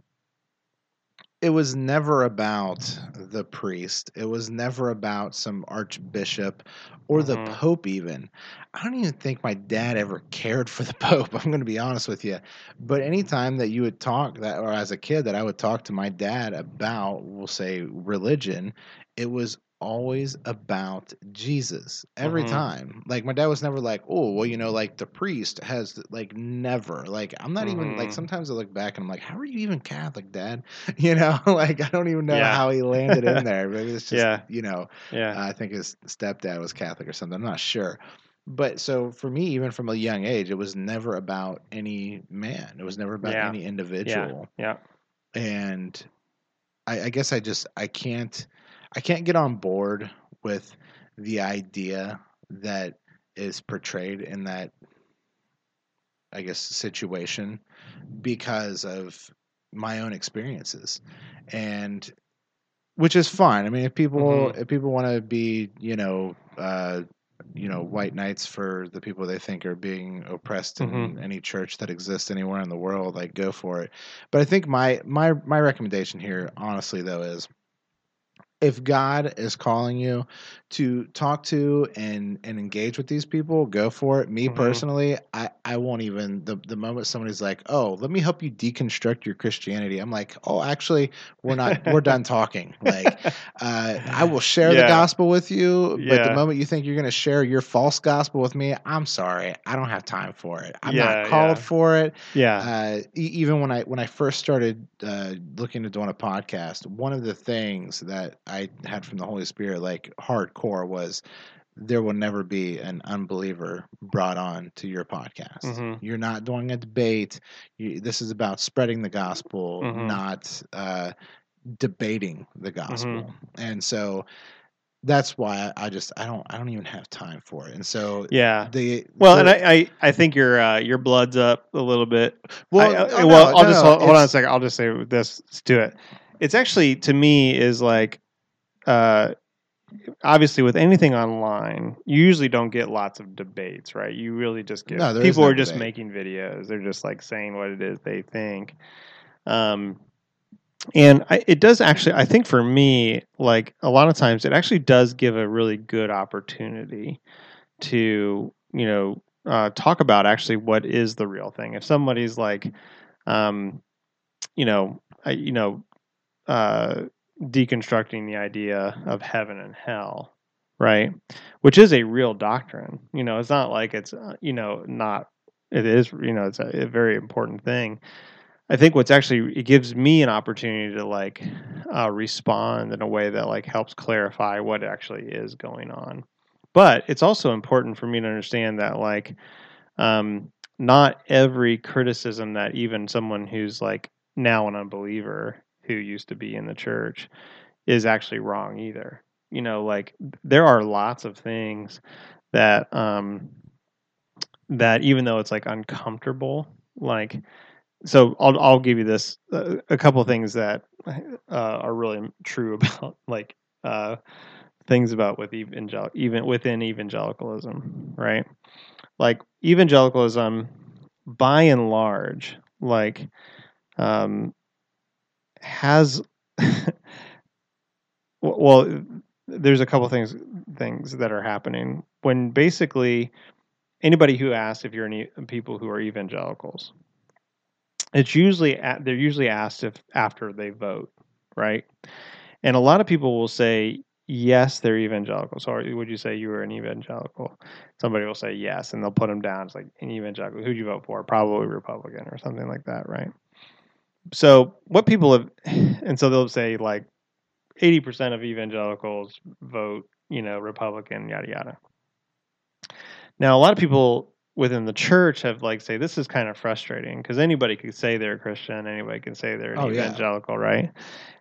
it was never about the priest. It was never about some archbishop or the Mhm. pope even. I don't even think my dad ever cared for the pope. I'm going to be honest with you. But anytime that you would talk that or as a kid that I would talk to my dad about we'll say religion, it was always about Jesus every Mhm. time. Like my dad was never like, "Oh, well, you know, like the priest has like never." Like I'm not even like Mhm. sometimes I look back and I'm like, "How are you even Catholic, dad?" You know, like I don't even know Yeah. how he landed in there. Maybe it's just, Yeah. you know, Yeah. I think his stepdad was Catholic or something. I'm not sure. But so for me, even from a young age, it was never about any man. It was never about Yeah. any individual Yeah. and I, I guess I just I can't I can't get on board with the idea that is portrayed in that I guess situation because of my own experiences and which is fine. I mean if people Mhm. if people want to be, you know, uh you know, white knights for the people they think are being oppressed in Mhm. any church that exists anywhere in the world, like go for it. But I think my my my recommendation here, honestly, though, is if God is calling you to talk to and and engage with these people, go for it. Me Mhm. personally, I I won't even the the moment somebody's like, "Oh, let me help you deconstruct your Christianity," I'm like, "Oh, actually, we're not we're done talking." Like, uh, I will share the gospel with you, but the moment you think you're going to share your false gospel with me, I'm sorry, I don't have time for it. I'm Yeah, not called yeah. for it Yeah. uh, e- even when I when I first started uh, looking at doing a podcast, one of the things that I had from the Holy Spirit, like hardcore, was there will never be an unbeliever brought on to your podcast. Mhm. You're not doing a debate. You, this is about spreading the gospel, Mhm. not uh, debating the Mm-hmm. gospel. And so that's why I, just I don't I don't even have time for it. And so yeah. the Well, the- and I, I, I think your uh, your blood's up a little bit. well, I- I- oh, well, no, I'll no, just hold, hold on a second. I'll just say this. Let's do it. It's actually to me is like, uh, obviously with anything online, you usually don't get lots of debates, right? You really just get No, people no are just debate. making videos. They're just like saying what it is they think. Um, and I, it does actually. I think for me, like a lot of times, it actually does give a really good opportunity to you know uh, talk about actually what is the real thing. If somebody's like, um, you know, I, you know, uh, deconstructing the idea of heaven and hell, right? Which is a real doctrine. You know, it's not like it's uh, you know not. It is you know it's a, a very important thing. I think what's actually it gives me an opportunity to like uh, respond in a way that like helps clarify what actually is going on. But it's also important for me to understand that like um, not every criticism that even someone who's like now an unbeliever who used to be in the church is actually wrong either. You know, like there are lots of things that um, that even though it's like uncomfortable, like so I'll I'll give you this uh, a couple things that uh, are really true about like uh, things about with evangel even within evangelicalism, right? Like evangelicalism, by and large, like um, has well, there's a couple things things that are happening when basically anybody who asks if you're any people who are evangelicals it's usually at, they're usually asked if after they vote, right? And a lot of people will say yes, they're evangelical. So would you say you were an evangelical? Somebody will say yes, and they'll put them down. It's like an evangelical. Who'd you vote for? Probably Republican or something like that, right? So what people have, and so they'll say like eighty percent of evangelicals vote, you know, Republican, yada yada. Now a lot of people within the church have like say this is kind of frustrating because anybody could say they're a Christian, anybody can say they're an Oh, yeah. evangelical, right?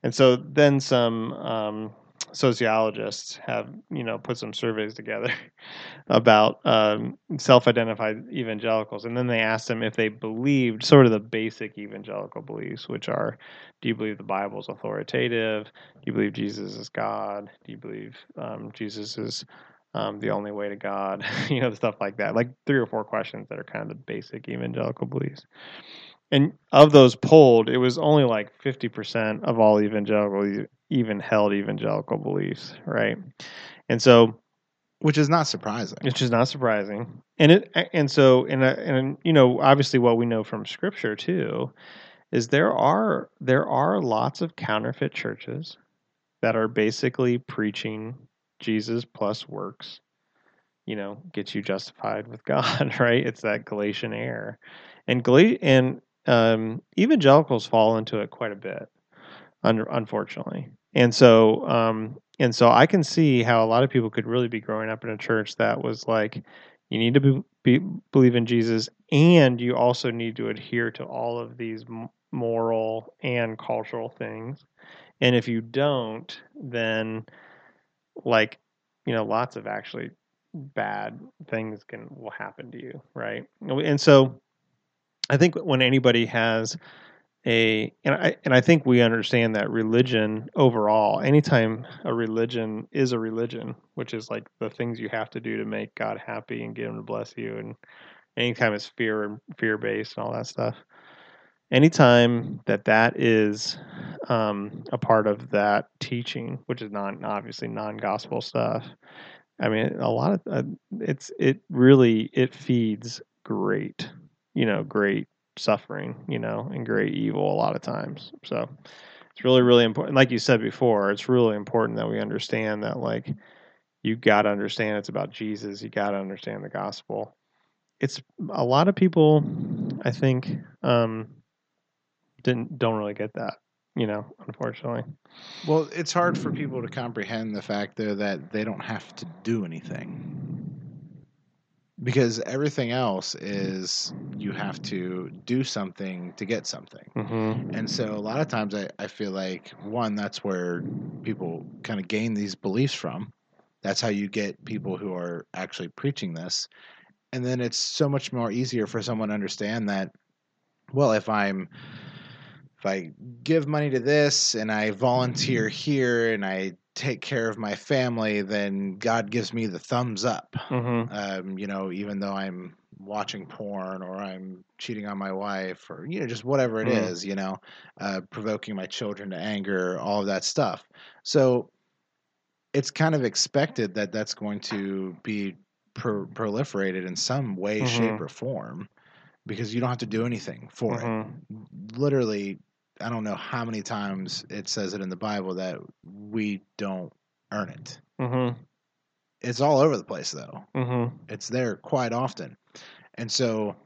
And so then some um, sociologists have you know put some surveys together about um, self-identified evangelicals, and then they asked them if they believed sort of the basic evangelical beliefs, which are: Do you believe the Bible is authoritative? Do you believe Jesus is God? Do you believe um, Jesus is um, the only way to God, you know, stuff like that. Like three or four questions that are kind of the basic evangelical beliefs. And of those polled, it was only like 50% of all evangelical even held evangelical beliefs, right? And so, which is not surprising. which is not surprising, and it and so and uh, and you know obviously what we know from Scripture too is there are there are lots of counterfeit churches that are basically preaching Jesus plus works, you know, gets you justified with God, right? It's that Galatian air, and Gal- and um, evangelicals fall into it quite a bit, un- unfortunately. And so, um, and so, I can see how a lot of people could really be growing up in a church that was like, you need to be, be, believe in Jesus, and you also need to adhere to all of these moral and cultural things. And if you don't, then like you know, lots of actually bad things can will happen to you, right? And so I think when anybody has a and I and I think we understand that religion overall, anytime a religion is a religion, which is like the things you have to do to make God happy and get him to bless you and anytime it's fear and fear based and all that stuff. Anytime that that is um, a part of that teaching, which is non obviously non gospel stuff, I mean, a lot of uh, it's it really it feeds great, you know, great suffering, you know, and great evil a lot of times. So it's really really important. Like you said before, it's really important that we understand that like you got to understand it's about Jesus. You got to understand the gospel. It's a lot of people, I think, um, didn't don't really get that you know, unfortunately. Well, it's hard for people to comprehend the fact though that they don't have to do anything. Because everything else is you have to do something to get something. Mm-hmm. And so a lot of times I, I feel like one, that's where people kind of gain these beliefs from. That's how you get people who are actually preaching this. And then it's so much more easier for someone to understand that, well, if I'm if I give money to this and I volunteer here and I take care of my family, then God gives me the thumbs up. Mm-hmm. Um, you know, even though I'm watching porn or I'm cheating on my wife or you know just whatever it Mm. is, you know, uh, provoking my children to anger, all of that stuff. So it's kind of expected that that's going to be pro- proliferated in some way, shape, Mhm. or form because you don't have to do anything for it Mm-hmm. literally I don't know how many times it says it in the Bible that we don't earn it. Mm-hmm. It's all over the place though. Mm-hmm. It's there quite often. And so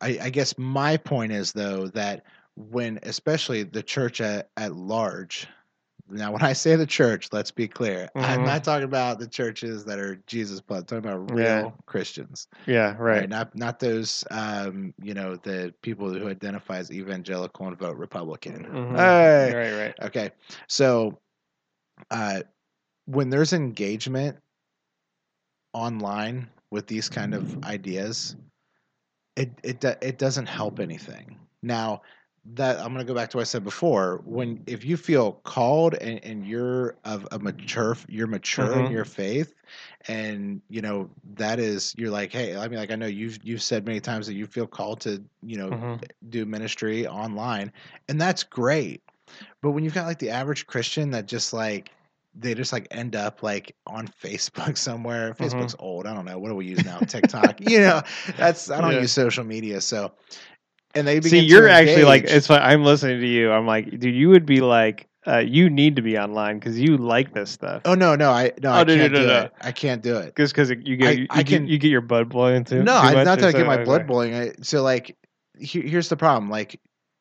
I, I guess my point is though that when especially the church at, at large now when I say the church, let's be clear. I'm Mhm. not talking about the churches that are Jesus plus I'm talking about real Yeah. Christians. Yeah. Right. Not not those um, you know, the people who identify as evangelical and vote Republican. Mhm. Hey! Right. Right. Okay. So uh when there's engagement online with these kind of ideas, it it it doesn't help anything. Now that I'm gonna go back to what I said before. When if you feel called and, and you're of a mature, you're mature in Mhm. your faith, and you know that is you're like, hey, I mean, like I know you've you've said many times that you feel called to you know Mhm. do ministry online, and that's great. But when you've got like the average Christian that just like they just like end up like on Facebook somewhere. Mhm. Facebook's old. I don't know. What do we use now? TikTok. you know, that's I don't Yeah. use social media. So and they See, begin to you're actually like it's. fun- I'm listening to you. I'm like, dude, you would be like, uh, you need to be online because you like this stuff. Oh no, no, I no, Oh, I no, no, can't no, do no. it. I can't do it. Because because you get I- you, I you can- get, you get your blood boiling too. No, too I, much, not or that I get so- my blood boiling. I, so like, he, here's the problem. Like,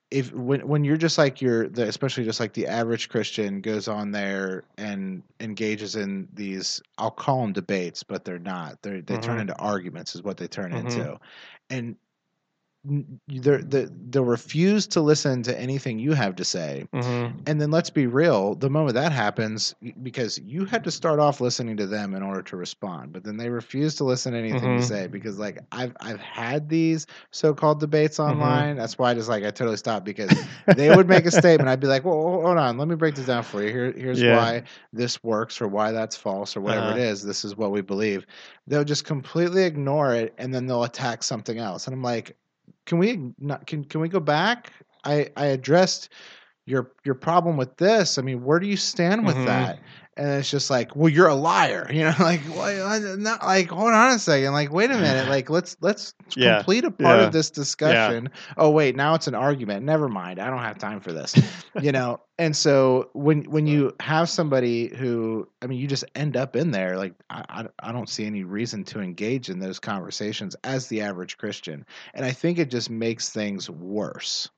if when when you're just like you're the especially just like the average Christian goes on there and engages in these, I'll call them debates, but they're not. They're, they turn Mhm. into arguments, is what they turn Mhm. into, and n- they're, they they'll refuse to listen to anything you have to say. Mhm. And then let's be real, the moment that happens, because you had to start off listening to them in order to respond, but then they refuse to listen to anything Mhm. you say because like I've I've had these so-called debates Mm-hmm. online. That's why I just like I totally stopped because they would make a statement. I'd be like, well, hold on, let me break this down for you. Here, here's Yeah. why this works or why that's false or whatever Uh-huh. it is. This is what we believe. They'll just completely ignore it and then they'll attack something else. And I'm like, can we not? Can can we go back? I I addressed your your problem with this. I mean, where do you stand with Mhm. that? And it's just like, well, you're a liar. You know, like, well, not like, hold on a second. Like, wait a minute. Like, let's let's Yeah. complete a part Yeah. of this discussion. Oh, wait, now it's an argument. Never mind. I don't have time for this. you know. And so when when you have somebody who, I mean, you just end up in there. Like, I I, I don't see any reason to engage in those conversations as the average Christian. And I think it just makes things worse.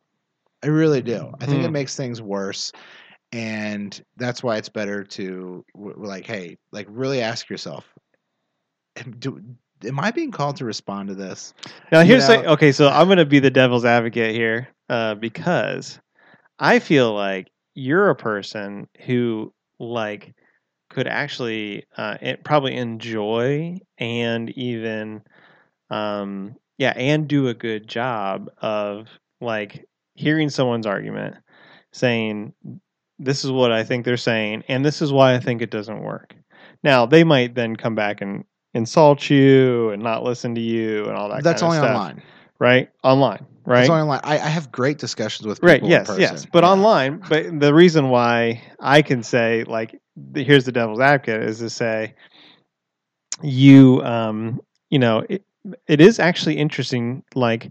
I really do. I think it Hmm. makes things worse. And that's why it's better to like, hey, like really ask yourself, am, do, am I being called to respond to this? Now You here's know- the, okay, so I'm going to be the devil's advocate here uh, because I feel like you're a person who like could actually uh, it, probably enjoy and even um, yeah and do a good job of like hearing someone's argument saying this is what I think they're saying and this is why I think it doesn't work. Now they might then come back and insult you and not listen to you and all that. that's kind only stuff, online. right? Online, right? That's only online. I, I have great discussions with people Right. in Yes. person. Yes. But Yeah. online, but the reason why I can say like, here's the devil's advocate is to say, you, um, you know, it, it is actually interesting. Like,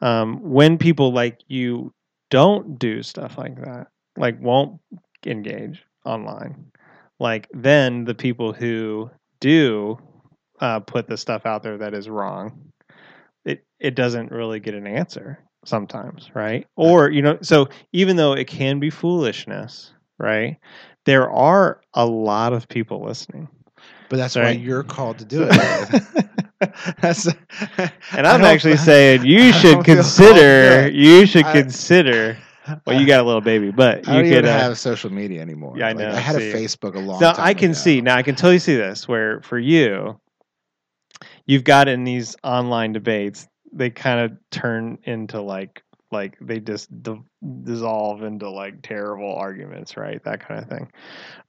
um, when people like you don't do stuff like that, like won't engage online, like then the people who do uh, put the stuff out there that is wrong, it it doesn't really get an answer sometimes, right? Or you know, so even though it can be foolishness, right? There are a lot of people listening, But that's why you're called to do it. that's, and I'm actually saying you should consider. called to do You should I- consider. Well, you got a little baby, but I you don't could. even Uh, have social media anymore. Yeah, I Like, know, I had see. a Facebook a long now I can ago. see. Now I can totally see this. Where for you, you've got in these online debates, they kind of turn into like like they just d- dissolve into like terrible arguments, right? That kind of thing.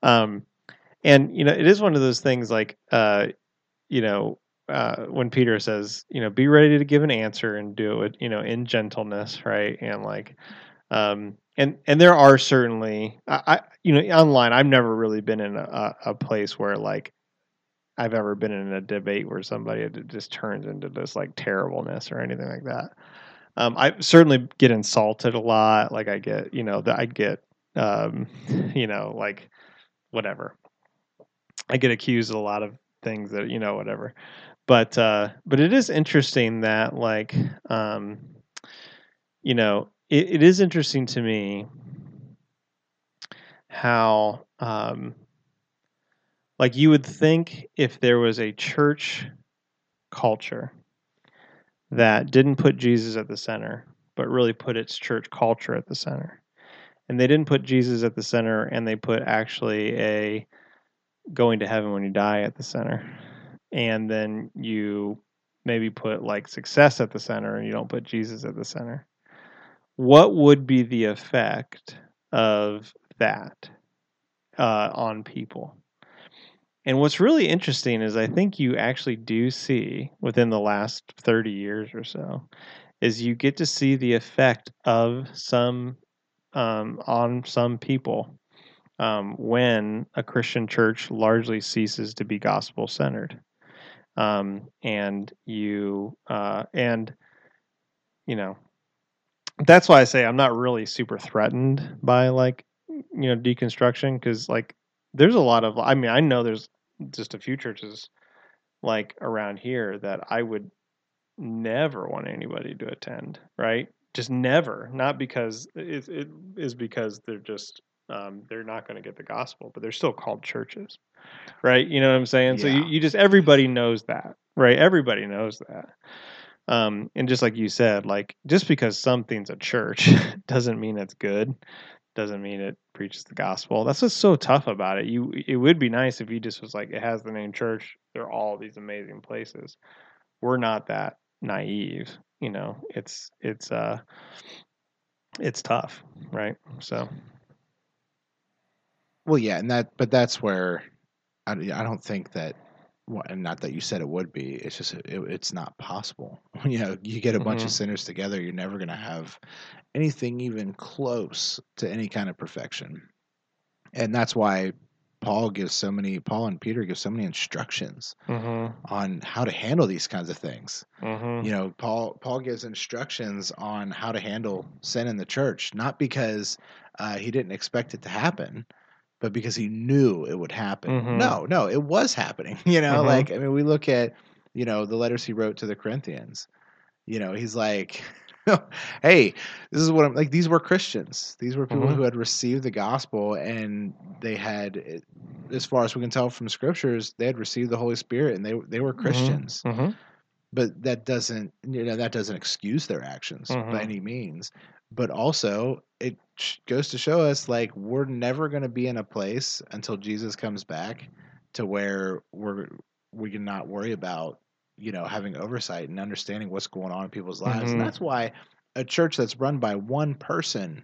Um, and you know, it is one of those things like uh, you know. Uh, when Peter says, you know, be ready to give an answer and do it, you know, in gentleness, right? And like, um, and and there are certainly, I, I you know, online. I've never really been in a, a place where like I've ever been in a debate where somebody just turns into this like terribleness or anything like that. Um, I certainly get insulted a lot. Like I get, you know, that I get, um, you know, like whatever. I get accused of a lot of things that you know, whatever. But uh, but it is interesting that like, um, you know, it, it is interesting to me how um, like you would think if there was a church culture that didn't put Jesus at the center, but really put its church culture at the center. And they didn't put Jesus at the center and they put actually a going to heaven when you die at the center. And then you maybe put like success at the center and you don't put Jesus at the center. What would be the effect of that uh, on people? And what's really interesting is I think you actually do see within the last 30 years or so is you get to see the effect of some um, on some people um, when a Christian church largely ceases to be gospel centered. Um, and you uh, and you know that's why I say I'm not really super threatened by like you know deconstruction because like there's a lot of I mean I know there's just a few churches like around here that I would never want anybody to attend, right? Just never. Not because it, it is because they're just um, they're not going to get the gospel, but they're still called churches, right? You know what I'm saying? So you, you just everybody knows that, right? Everybody knows that. Um, and just like you said, like just because something's a church doesn't mean it's good doesn't mean it preaches the gospel. That's what's so tough about it. You it would be nice if you just was like it has the name church. They're all these amazing places. We're not that naive, you know. It's it's uh it's tough, right? So Well, yeah, and that, but that's where I, I don't think that well, and not that you said it would be. It's just it, it's not possible. You know, you get a bunch of Mhm. sinners together, you're never going to have anything even close to any kind of perfection. And that's why Paul gives so many. Paul and Peter give so many instructions Mm-hmm. on how to handle these kinds of things. Mm-hmm. You know, Paul Paul gives instructions on how to handle sin in the church, not because uh, he didn't expect it to happen, but because he knew it would happen. Mhm. No, no, it was happening. You know, Mhm. like I mean, we look at you know the letters he wrote to the Corinthians. You know, he's like, "Hey, this is what I'm like." These were Christians. These were people Mhm. who had received the gospel, and they had, as far as we can tell from scriptures, they had received the Holy Spirit, and they they were Christians Mm-hmm. but that doesn't you know that doesn't excuse their actions by any means but also it goes to show us like we're never going to be in a place until jesus comes back to where we're we can not worry about you know having oversight and understanding what's going on in people's lives and Mhm. that's why a church that's run by one person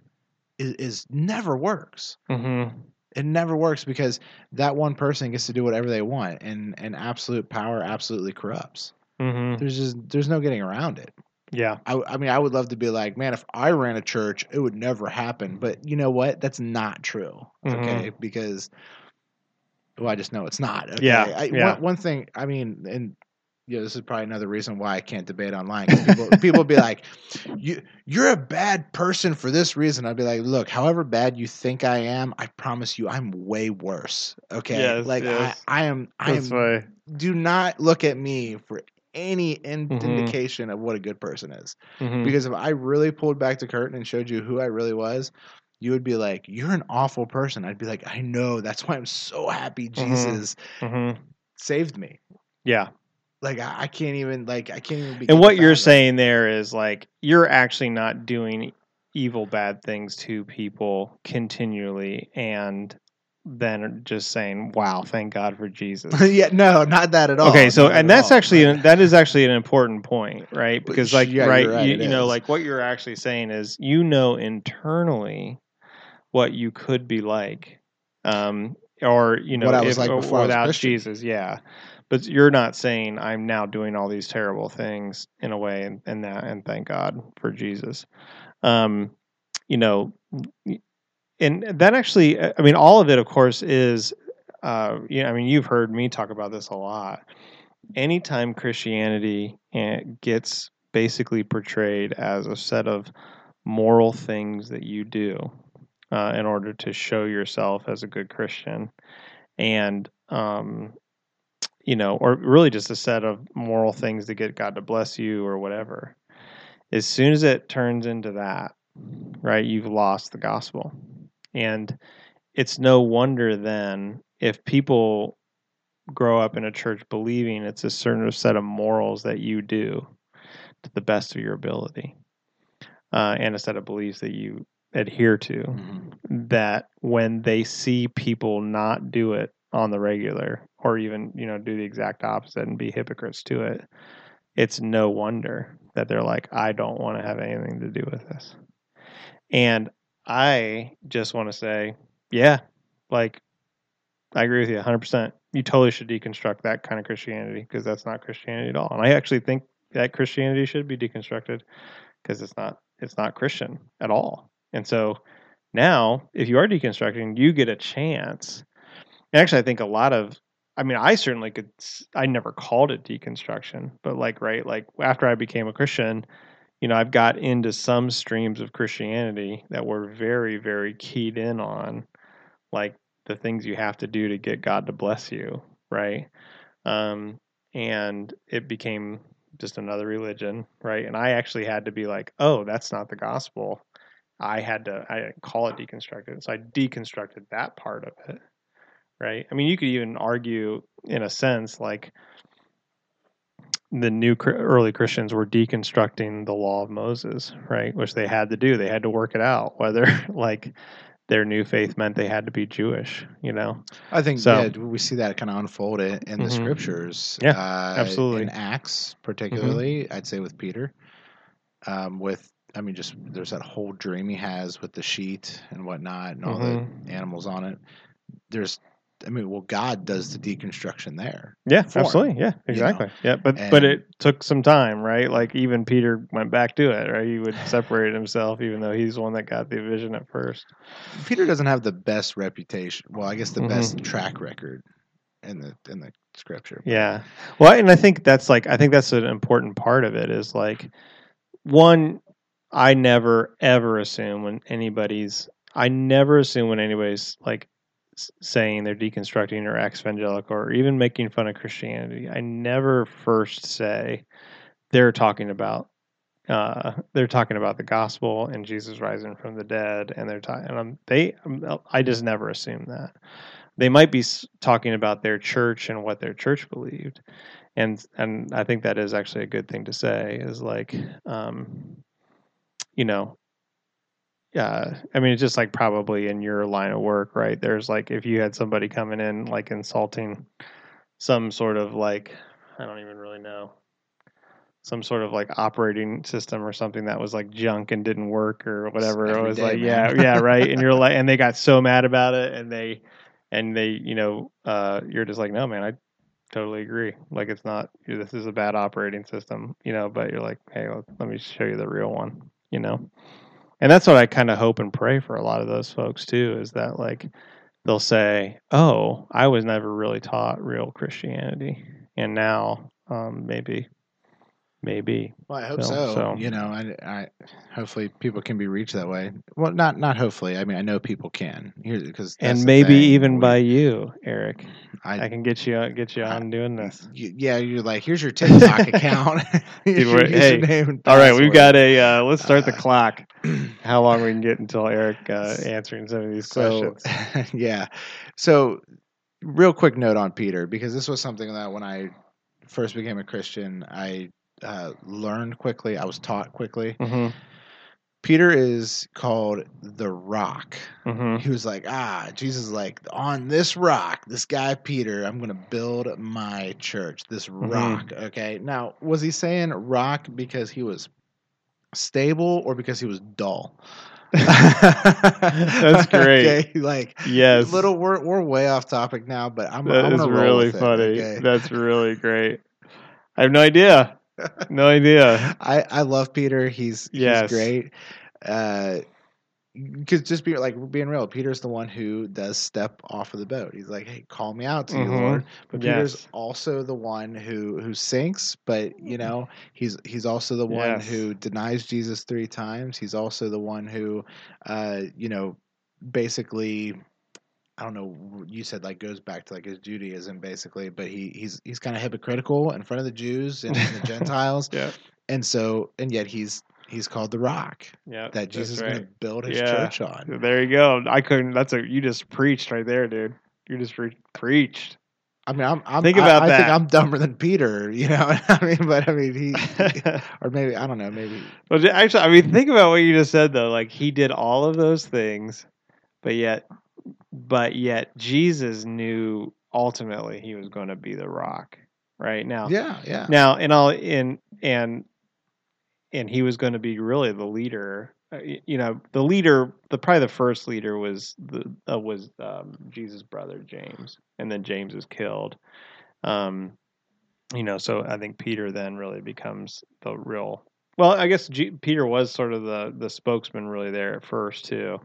is, is never works Mm-hmm. it never works because that one person gets to do whatever they want and and absolute power absolutely corrupts Mm-hmm. there's just there's no getting around it Yeah. I, I mean i would love to be like man if i ran a church it would never happen mm. but you know what that's not true okay because well i just know it's not okay? Yeah, I, yeah. One, one thing i mean and you know, this is probably another reason why I can't debate online. People, people be like, "You, you're a bad person for this reason." I'd be like, "Look, however bad you think I am, I promise you, I'm way worse." Okay, Yes, like yes. I, I am, I That's am why. do not look at me for any Mhm. indication of what a good person is. Mhm. Because if I really pulled back the curtain and showed you who I really was, you would be like, "You're an awful person." I'd be like, "I know. That's why I'm so happy Jesus Mhm. saved me." Yeah. Like I, I can't even like I can't even. And what you're saying there is like you're actually not doing evil, bad things to people continually, and then just saying, "Wow, thank God for Jesus." yeah, no, not that at all. okay, so not and that's all, actually an, that is actually an important point, right? Because sh- like yeah, right, right, you, you know, like what you're actually saying is you know internally what you could be like, um, or you know, What I was if- like or before without Jesus, yeah. But you're not saying I'm now doing all these terrible things in a way, and, and that, and thank God for Jesus. Um, you know, and that actually, I mean, all of it, of course, is, uh, you know, I mean, you've heard me talk about this a lot. Anytime Christianity eh, gets basically portrayed as a set of moral things that you do uh, in order to show yourself as a good Christian, and um, you know, or really just a set of moral things to get God to bless you or whatever. As soon as it turns into that, right, you've lost the gospel. And it's no wonder then if people grow up in a church believing it's a certain set of morals that you do to the best of your ability uh, and a set of beliefs that you adhere to, Mhm. that when they see people not do it on the regular or even you know do the exact opposite and be hypocrites to it it's no wonder that they're like i don't want to have anything to do with this and i just want to say yeah like i agree with you 100% you totally should deconstruct that kind of christianity because that's not christianity at all. And i actually think that christianity should be deconstructed because it's not it's not christian at all. And so now if you are deconstructing you get a chance. And actually i think a lot of i mean i certainly could I never called it deconstruction but like right like after i became a christian you know i've got into some streams of christianity that were very very keyed in on like the things you have to do to get god to bless you right? Um and it became just another religion right? And i actually had to be like oh that's not the gospel. I had to i didn't call it deconstructed so i deconstructed that part of it right? I mean, you could even argue, in a sense, like the new early Christians were deconstructing the law of Moses, right? Which they had to do. They had to work it out, whether like their new faith meant they had to be Jewish, you know? I think So- yeah, we see that kind of unfold in, in the Mhm. scriptures. Yeah, uh, absolutely. In Acts, particularly, I'd say with Peter, um, with I mean, just there's that whole dream he has with the sheet and whatnot, and all Mhm. the animals on it. There's I mean, well, God does the deconstruction there. Yeah, absolutely. Yeah, you know? exactly. Yeah, but but it took some time, right? Like even Peter went back to it, right? He would separate himself, even though he's the one that got the vision at first. Peter doesn't have the best reputation. Well, I guess the best Mm-hmm. track record in the in the scripture. Yeah. Well, and I think that's like I think that's an important part of it is like one I never ever assume when anybody's I never assume when anybody's like saying they're deconstructing or ex-evangelical or even making fun of Christianity. I never first say they're talking about uh, they're talking about the gospel and Jesus rising from the dead, and they're. And I'm, they, I'm, just never assume that they might be talking about their church and what their church believed, and and I think that is actually a good thing to say. Is like, um, you know, uh, I mean, it's just like probably in your line of work, right? There's like if you had somebody coming in like insulting some sort of like I don't even really know some sort of like operating system or something that was like junk and didn't work or whatever. It was day, like, man. yeah, yeah, right. And you're like, and they got so mad about it, and they, and they, you know, uh, you're just like, no, man, I totally agree. Like, it's not. This is a bad operating system, you know. But you're like, hey, let, let me show you the real one, you know. And that's what I kind of hope and pray for a lot of those folks too. Is that like they'll say, "Oh, I was never really taught real Christianity, and now um, maybe." Maybe Well, I hope So- so. so- You know, I, I hopefully people can be reached that way. Well, not not hopefully. I mean, I know people can. Here because and maybe even by you, Eric. I, I can get you get you I- on doing this. y- yeah, you're like, here's your TikTok account. Dude, your hey, All right, we've got a. Uh, let's start the Uh, clock. How long we can get until Eric uh, answering some of these so questions? yeah so real quick note on peter because this was something that when i first became a christian i uh, learned quickly i was taught quickly Mm-hmm. peter is called the rock hmm he was like ah jesus like on this rock this guy peter i'm gonna build my church this Mhm. rock okay now was he saying rock because he was stable or because he was dull That's great. okay, like Yes, little we're, we're way off topic now but i'm, that I'm is really with it, funny. okay? That's really great. I have no idea. No idea. I, I love Peter. He's Yes. he's great. Uh, because just be like being real, Peter's the one who does step off of the boat. He's like, "Hey, call me out to you, Mhm. Lord." But Peter's also the one who who sinks. But you know, he's he's also the one Yes. who denies Jesus three times. He's also the one who, uh, you know, basically. I don't know. You said like goes back to like his Judaism basically, but he he's he's kind of hypocritical in front of the Jews and, and the Gentiles, Yeah. and so and yet he's he's called the rock Yeah. that Jesus is going to build his Yeah. church on. There you go. I couldn't. That's a. You just preached right there, dude. You just pre- preached. I mean, I'm, I'm Think I- about I, think that. I'm dumber than Peter, you know. I mean, but I mean, he, or maybe I don't know, maybe Well, actually, I mean, think about what you just said though. Like he did all of those things, but yet, but yet, Jesus knew ultimately he was going to be the rock. Right now, yeah, yeah, now, and all in and and he was going to be really the leader. Uh, You know, the leader, the probably the first leader was the uh, was um, Jesus' brother James, and then James is killed. Um, you know, so I think Peter then really becomes the real. Well, I guess G- Peter was sort of the the spokesman really there at first too.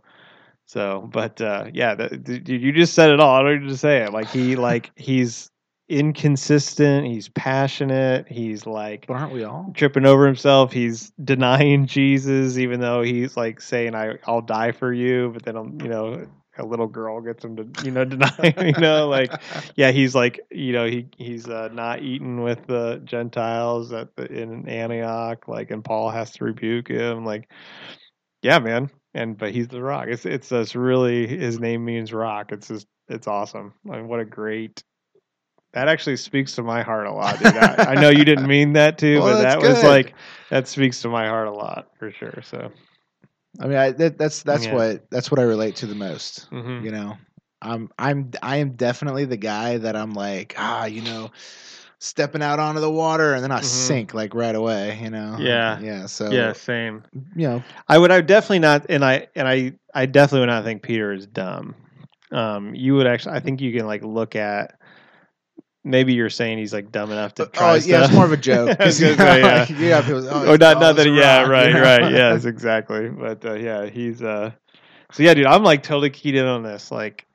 So, but uh, yeah, the, the, you just said it all. I don't need to say it. Like he like he's inconsistent. He's passionate. He's like But aren't we all? tripping over himself. He's denying Jesus, even though he's like saying, "I I'll die for you," but then um, you know a little girl gets him to you know deny. You know, like yeah, he's like you know he he's uh, not eating with the Gentiles at the, in Antioch. Like, and Paul has to rebuke him. Like, yeah, man. And but he's the rock. It's it's it's really his name means rock. It's just it's awesome. I mean, what a great. That actually speaks to my heart a lot, dude. I, I know you didn't mean that to, Well, but that was good. like that speaks to my heart a lot for sure. So, I mean, I, that, that's that's Yeah. what that's what I relate to the most. mhm. You know, I'm I'm I am definitely the guy that I'm like ah, you know, stepping out onto the water and then I Mhm. sink like right away. You know. Yeah. Yeah. So yeah, same. you know, I would, I would definitely not, and I, and I, I definitely would not think Peter is dumb. um, you would actually. I think you can like look at. Maybe you're saying he's like dumb enough to try. oh try yeah, stuff. it's more of a joke. I was 'cause, you say, know, yeah. like, got people, oh, or not, tall not that, a yeah, right, you know? right, yes, exactly. But uh, yeah, he's uh, so yeah, dude, I'm like totally keyed in on this, like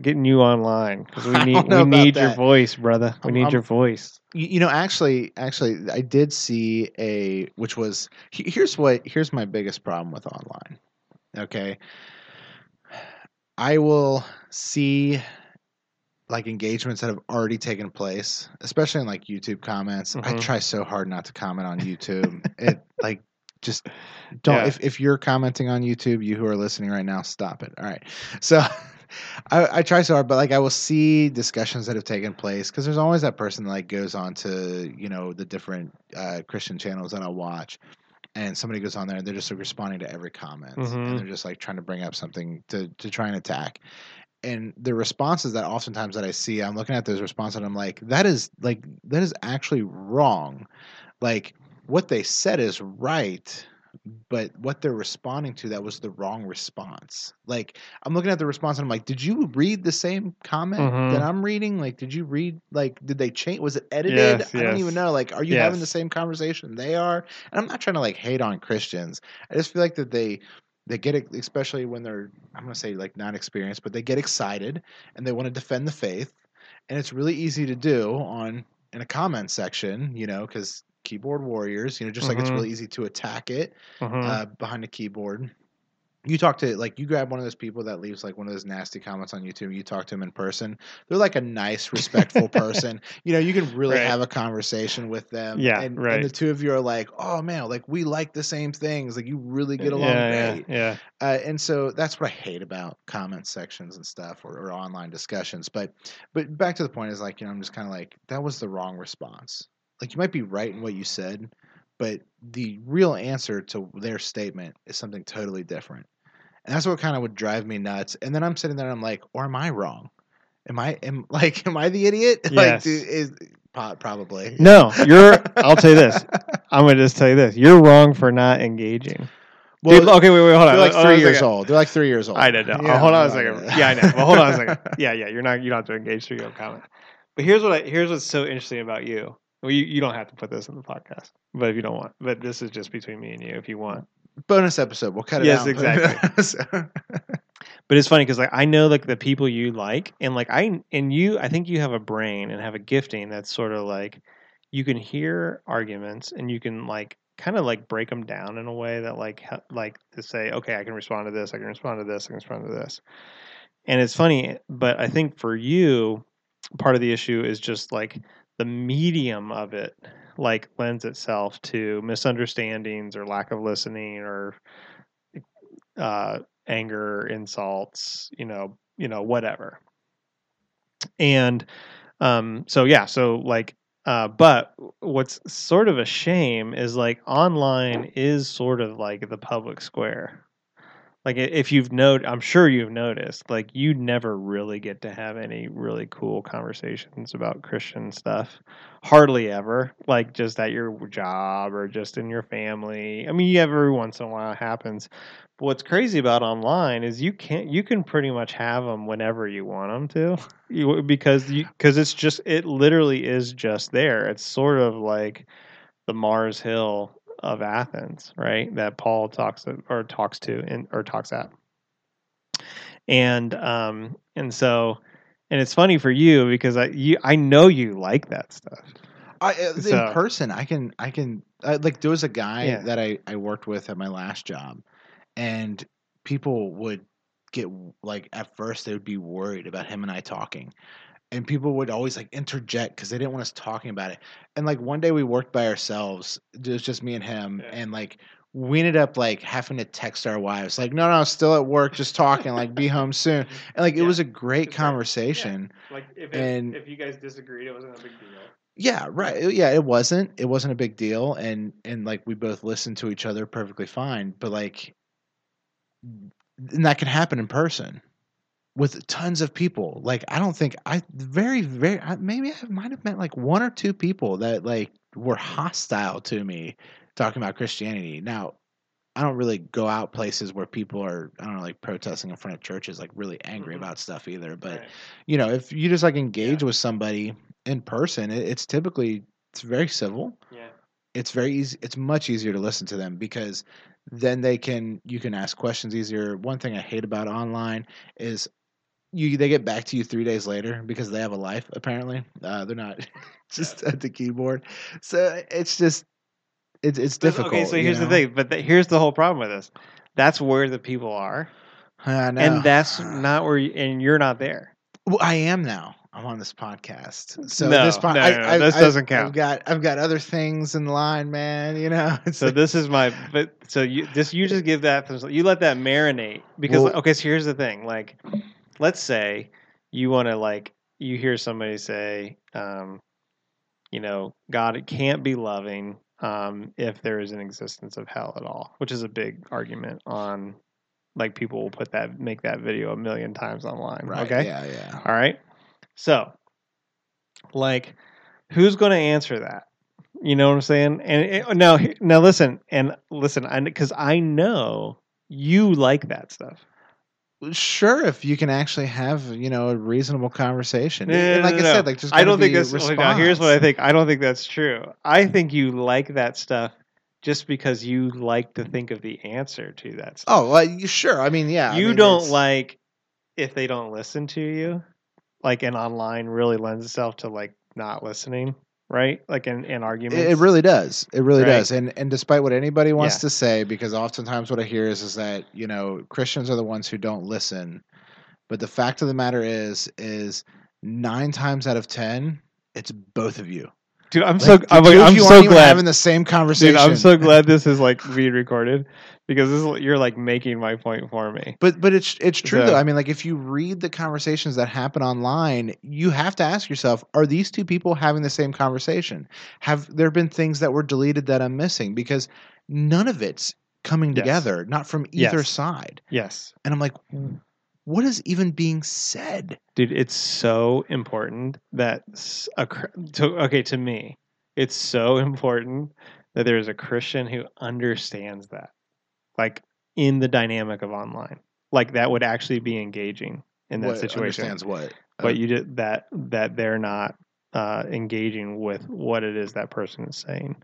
getting you online because we need we need your voice, brother. We I'm- need I'm- your voice. You, know, actually, actually, I did see a which was here's what here's my biggest problem with online. Okay, I will see like engagements that have already taken place, especially in like YouTube comments. I Mhm. try so hard not to comment on YouTube. it like just don't Yeah. if, if you're commenting on YouTube, you who are listening right now, stop it. All right. So I, I try so hard, but like I will see discussions that have taken place because there's always that person that like goes on to, you know, the different uh, Christian channels that I'll watch. And somebody goes on there and they're just like responding to every comment. Mhm. And they're just like trying to bring up something to, to try and attack and the responses that oftentimes that I see, I'm looking at those responses and I'm like, that is like that is actually wrong. Like what they said is right, but what they're responding to that was the wrong response. Like I'm looking at the response and I'm like, did you read the same comment Mhm. that I'm reading? Like, did you read like did they change? Was it edited? Yes, I don't even know. Like, are you having the same conversation they are? And I'm not trying to like hate on Christians. I just feel like that they they get it, especially when they're I'm gonna say like not experienced, but they get excited and they want to defend the faith, and it's really easy to do on in a comment section, you know, because keyboard warriors, you know, just like it's Mhm. really easy to attack it Mhm. uh, behind a keyboard. You talk to like you grab one of those people that leaves like one of those nasty comments on YouTube. You talk to them in person. They're like a nice, respectful person. You know, you can really Right. have a conversation with them. Yeah, and, right. And the two of you are like, oh man, like we like the same things. Like you really get along yeah, great. yeah, yeah. Uh, and so that's what I hate about comment sections and stuff or, or online discussions. But but back to the point is like, you know, I'm just kind of like, that was the wrong response. Like you might be right in what you said, but the real answer to their statement is something totally different. And that's what kind of would drive me nuts. And then I'm sitting there and I'm like, or am I wrong? Am I am like am I the idiot? like Yes. do, is probably. No, you're. I'll tell you this. I'm gonna just tell you this. You're wrong for not engaging. Well, Dude, okay, wait, wait, hold on. they're like Hold three years old. They're like three years old. I don't know. Yeah, hold on a second. no. Yeah, I know. But hold on a second. Yeah, yeah. You're not. You don't have to engage through your comment. But here's what I. Here's what's so interesting about you. Well, you, you don't have to put this in the podcast, but if you don't want, but this is just between me and you. If you want, bonus episode. We'll cut it Yes, out. it exactly. but it's funny because like I know like the people you like, and like I and you, I think you have a brain and have a gifting that's sort of like you can hear arguments and you can like kind of like break them down in a way that like like to say, okay, I can respond to this, I can respond to this, I can respond to this. And it's funny, but I think for you, part of the issue is just like the medium of it like lends itself to misunderstandings or lack of listening or uh anger insults you know you know whatever. And um so yeah so like uh but what's sort of a shame is like online is sort of like the public square like if you've noted i'm sure you've noticed like you never really get to have any really cool conversations about christian stuff. Hardly ever like just at your job or just in your family. I mean every once in a while it happens. But what's crazy about online is you can't you can pretty much have them whenever you want them to. You, because you because it's just it literally is just there. It's sort of like the mars hill of athens right that paul talks or talks to and or talks at and um and so and it's funny for you because i you i know you like that stuff I, uh, in person, I can, I can, uh, like, there was a guy Yeah. that I, I worked with at my last job, and people would get, like, at first they would be worried about him and I talking. And people would always like interject because they didn't want us talking about it. And like one day we worked by ourselves. It was just me and him. Yeah. And like we ended up like having to text our wives, like, no, no, still at work, just talking, like, be home soon. And like it Yeah. was a great right. Yeah. conversation. like if it- And- if you guys disagreed it wasn't a big deal Yeah, right. Yeah, it wasn't. It wasn't a big deal, and and like we both listened to each other perfectly fine. But like, and that can happen in person with tons of people. Like, I don't think I very very maybe I might have met like one or two people that like were hostile to me talking about Christianity. Now, I don't really go out places where people are I don't know like protesting in front of churches like really angry Mhm. about stuff either. But Right. you know, if you just like engage with somebody in person, it, it's typically it's very civil. Yeah. It's very easy. It's much easier to listen to them because then they can you can ask questions easier. One thing I hate about online is you they get back to you three days later because they have a life apparently. Uh, they're not just at the keyboard, so it's just it's it's difficult. Okay, so you here's know? the thing, but th- here's the whole problem with this. That's where the people are, I know. and that's not where, you, and you're not there. Well, I am now. I'm on this podcast, so No, this po- no, I, no, no, I- this I- doesn't I've got I've got other things in line, man. You know, So like- this is my, but so you just you just give that you let that marinate because Well- okay. So here's the thing, like, let's say you want to like you hear somebody say, um, you know, God it can't be loving um, if there is an existence of hell at all, which is a big argument on. Like people will put that make that video a million times online. right? okay. Yeah, yeah. All right. So, like, who's going to answer that? You know what I'm saying? And it, now, now listen, and listen, I because I know you like that stuff. Sure, if you can actually have you know a reasonable conversation, No, no, like no, I said, like just I don't think that's. Now, here's what I think. I don't think that's true. I think you like that stuff just because you like to think of the answer to that stuff. Oh, well, you- sure. I mean, yeah. I you mean, don't it's- like if they don't listen to you like and online really lends itself to like not listening right like in, in arguments It, it really does. It really Right. does. And and despite what anybody wants Yeah. to say, because oftentimes what I hear is is that you know Christians are the ones who don't listen, but the fact of the matter is is nine times out of ten, it's both of you. Dude i'm Like, so i'm, of I'm you so glad having the same conversation. dude i'm so glad this is like being recorded because this is, you're like making my point for me But but it's it's true So- though. I mean, like if you read the conversations that happen online, you have to ask yourself: Are these two people having the same conversation? Have there been things that were deleted that I'm missing? Because none of it's coming Yes. together, not from either Yes. side. yes And I'm like, what is even being said? dude it's so important that a to, okay to me it's so important that there's a christian who understands that like in the dynamic of online like that would actually be engaging in that what situation understands what? but you did that that they're not uh, engaging with what it is that person is saying.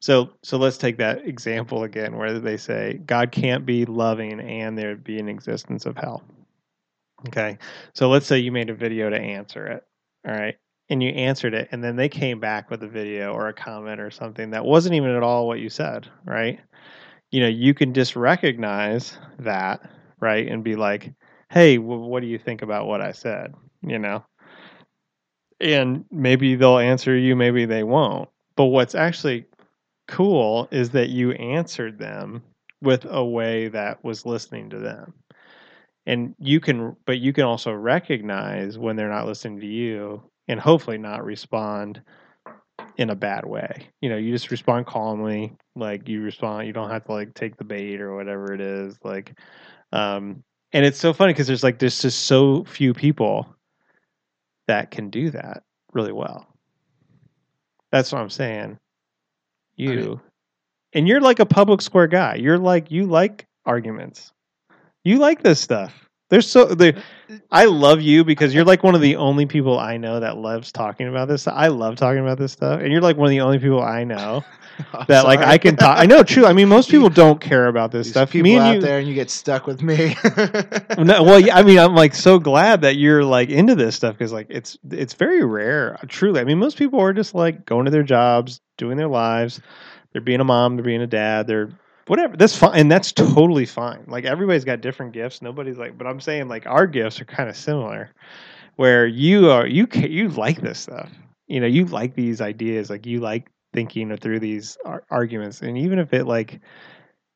So so let's take that example again, where they say God can't be loving and there be an existence of hell. Okay, so let's say you made a video to answer it, all right, and you answered it, and then they came back with a video or a comment or something that wasn't even at all what you said, right? You know, you can just recognize that, right, and be like, "Hey, wh- what do you think about what I said?" You know, and maybe they'll answer you, maybe they won't. But what's actually cool is that you answered them with a way that was listening to them. And you can, but you can also recognize when they're not listening to you and hopefully not respond in a bad way. You know, you just respond calmly, like you respond, you don't have to like take the bait or whatever it is. Like, um, and it's so funny because there's like, there's just so few people that can do that really well. That's what I'm saying. You mean- and you're like a public square guy. You're like you like arguments. You like this stuff. There's so they uh, I love you because you're like one of the only people I know that loves talking about this. I love talking about this stuff, and you're like one of the only people I know that like. I can talk. I know, true. I mean, most people don't care about this These stuff. people Me and out you, there, and you get stuck with me. no, well, yeah, I mean, I'm like so glad that you're like into this stuff because like it's it's very rare. Truly, I mean, most people are just like going to their jobs, doing their lives. They're being a mom, they're being a dad, they're whatever. That's fine, and that's totally fine. Like everybody's got different gifts. Nobody's like, but I'm saying like our gifts are kind of similar, where you are you you like this stuff. You know, you like these ideas. Like you like thinking through these arguments, and even if it like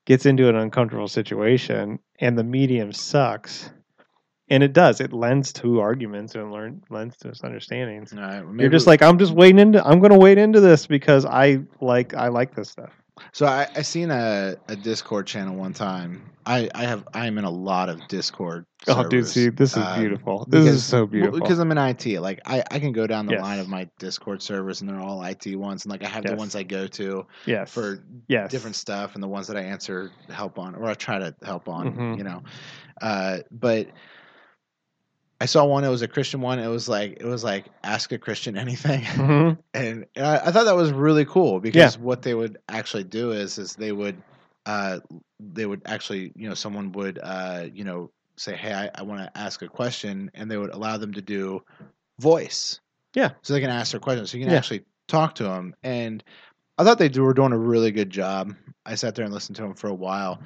gets into an uncomfortable situation and the medium sucks and it does it lends to arguments and learn lends to misunderstandings right, well, you're just like i'm just waiting into i'm going to wait into this because i like i like this stuff So I, I seen a, a Discord channel one time. I, I have I am in a lot of Discord. Oh, dude, see, this is um, beautiful. This because- is so beautiful. because I'm in IT. Like I, I can go down the Yes. line of my Discord servers and they're all IT ones. And like I have the ones I go to yes. for yes. different stuff and the ones that I answer help on or I try to help on, Mhm. you know. Uh, but I saw one. It was a Christian one. It was like it was like ask a Christian anything, Mhm. and I, I thought that was really cool because what they would actually do is is they would uh, they would actually you know someone would uh, you know say hey I, I want to ask a question and they would allow them to do voice Yeah. so they can ask their questions so you can Yeah. actually talk to them and I thought they do, were doing a really good job. I sat there and listened to them for a while.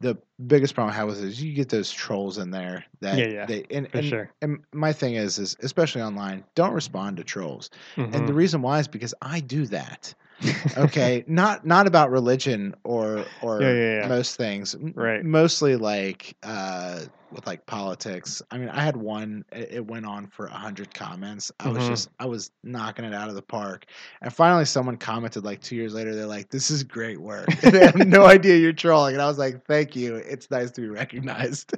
The biggest problem I had was is you get those trolls in there that Yeah, yeah, they and, For and, sure. and my thing is is especially online, don't respond to trolls. And the Mhm. reason why is because I do that. Okay, not not about religion or or Yeah, yeah, yeah. most things. Right. Mostly like uh with like politics. I mean, I had one. It, went on for a hundred comments. I was Mhm. just I was knocking it out of the park. And finally, someone commented like two years later. They're like, "This is great work." And they have no idea you're trolling. And I was like, "Thank you. It's nice to be recognized."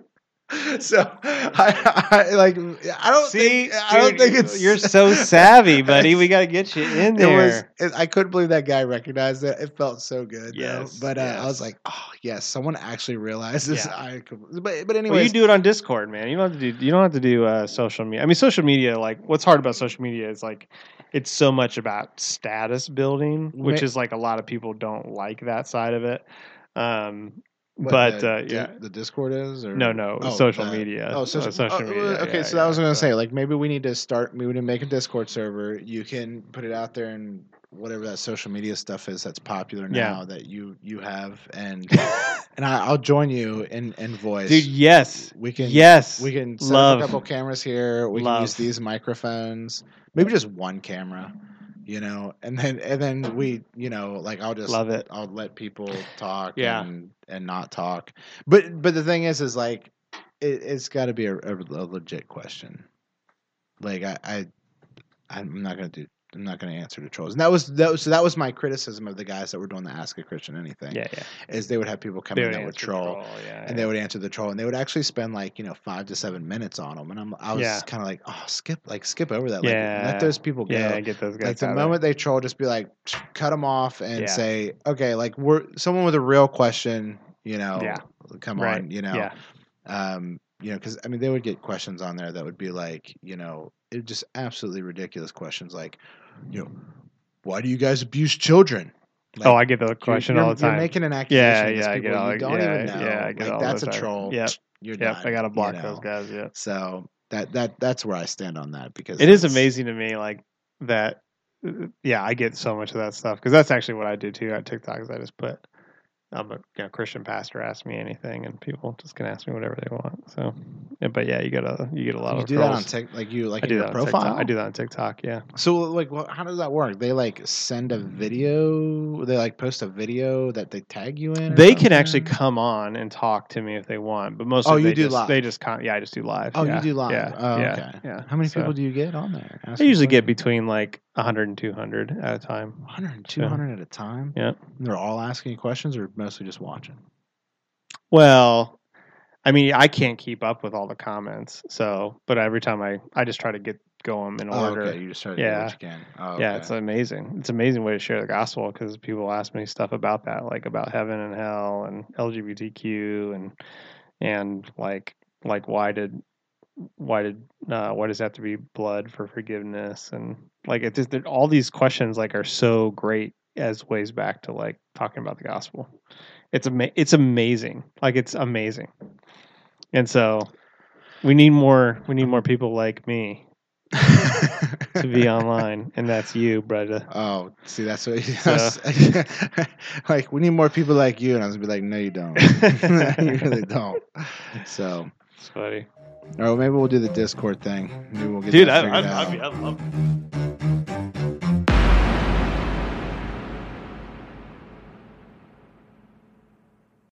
so I, I like I don't See, think I don't think it's you're so savvy, buddy. We got to get you in it there. was it, I couldn't believe that guy recognized it. It felt so good. though. Yes, but uh, I was like, oh yes, someone actually realizes Yeah. I. Could, but but anyways, well, you do it on Discord, man. You don't have to do. You don't have to do uh, social media. I mean, social media. Like, what's hard about social media is like, it's so much about status building, which is like a lot of people don't like that side of it. Um, what but the, uh, Di- yeah, the Discord is or no, no, Oh, social the- media. Oh, Uh, social, social oh, media. Okay, yeah, so I was yeah, gonna so- say like maybe we need to start. We need to make a Discord server. You can put it out there and whatever that social media stuff is that's popular Yeah. now that you you have and and I, I'll join you in in voice. dude. Yes, we can yes. We can set Love. up a couple cameras here. We can use these microphones. Maybe just one camera, you know, and then and then we, you know, like I'll just Love it. I'll let people talk Yeah. and and not talk. But but the thing is, is like it, it's got to be a, a, a legit question. Like I, I I'm not gonna do. I'm not going to answer the trolls. And that was that was so that was my criticism of the guys that were doing the Ask a Christian Anything. Yeah, yeah. Is they would have people come They in that would the troll yeah, and they would answer the troll and they would actually spend like you know five to seven minutes on them and i'm i was Yeah. kind of like oh skip like skip over that like Yeah. let those people go yeah, get those guys like the out of there. moment they troll just be like cut them off and Yeah. say okay like we're someone with a real question you know Yeah. come Right. on you know Yeah. um you know because i mean they would get questions on there that would be like you know it just absolutely ridiculous questions like you know why do you guys abuse children oh, I get the question all the time. You're making an accusation. Yeah, yeah, I get all- you don't yeah, even know. yeah, I get like all that's a troll. Yep. you're Yep, done. I gotta block you those guys. Yeah. So that that that's where I stand on that because It is amazing to me, like that. uh, Yeah, I get so much of that stuff because that's actually what I do too at TikTok. Is I just put, I'm a you know, Christian pastor. Ask me anything, and people just can ask me whatever they want. So, yeah, but yeah, you get a you get a lot You of do that on. Tik, like you like I do that on profile. TikTok. I do that on TikTok. Yeah. So like, what, how does that work? They like send a video. They like post a video that they tag you in. They can actually come on and talk to me if they want, but mostly Oh, you they do just, live. They just con- yeah, I just do live. Oh, you do live. Yeah, Oh, yeah, okay. yeah. How many So, people do you get on there? I usually get between like 100 and 200 at a time. 100 and 200 at a time. Yeah. And they're all asking you questions, or mostly just watching. Well, I mean, I can't keep up with all the comments, so but every time I I just try to get go them in Oh, order. okay. You just try to do Yeah. what you can. Oh, Yeah, it's amazing. It's an amazing way to share the gospel because people ask me stuff about that, like about heaven and hell and LGBTQ and and like like why did why did uh, why does it have to be blood for forgiveness and like it just all these questions like are so great as ways back to like talking about the gospel. It's ama- it's amazing. Like it's amazing. And so we need more we need more people like me to be online, and that's you, brother. Oh, see, that's what So- like. We need more people like you, and I was gonna be like, no, you don't. you really don't. So, It's funny. Or maybe we'll do the Discord thing. Maybe we'll get Dude, that I, figured I, out. I, I love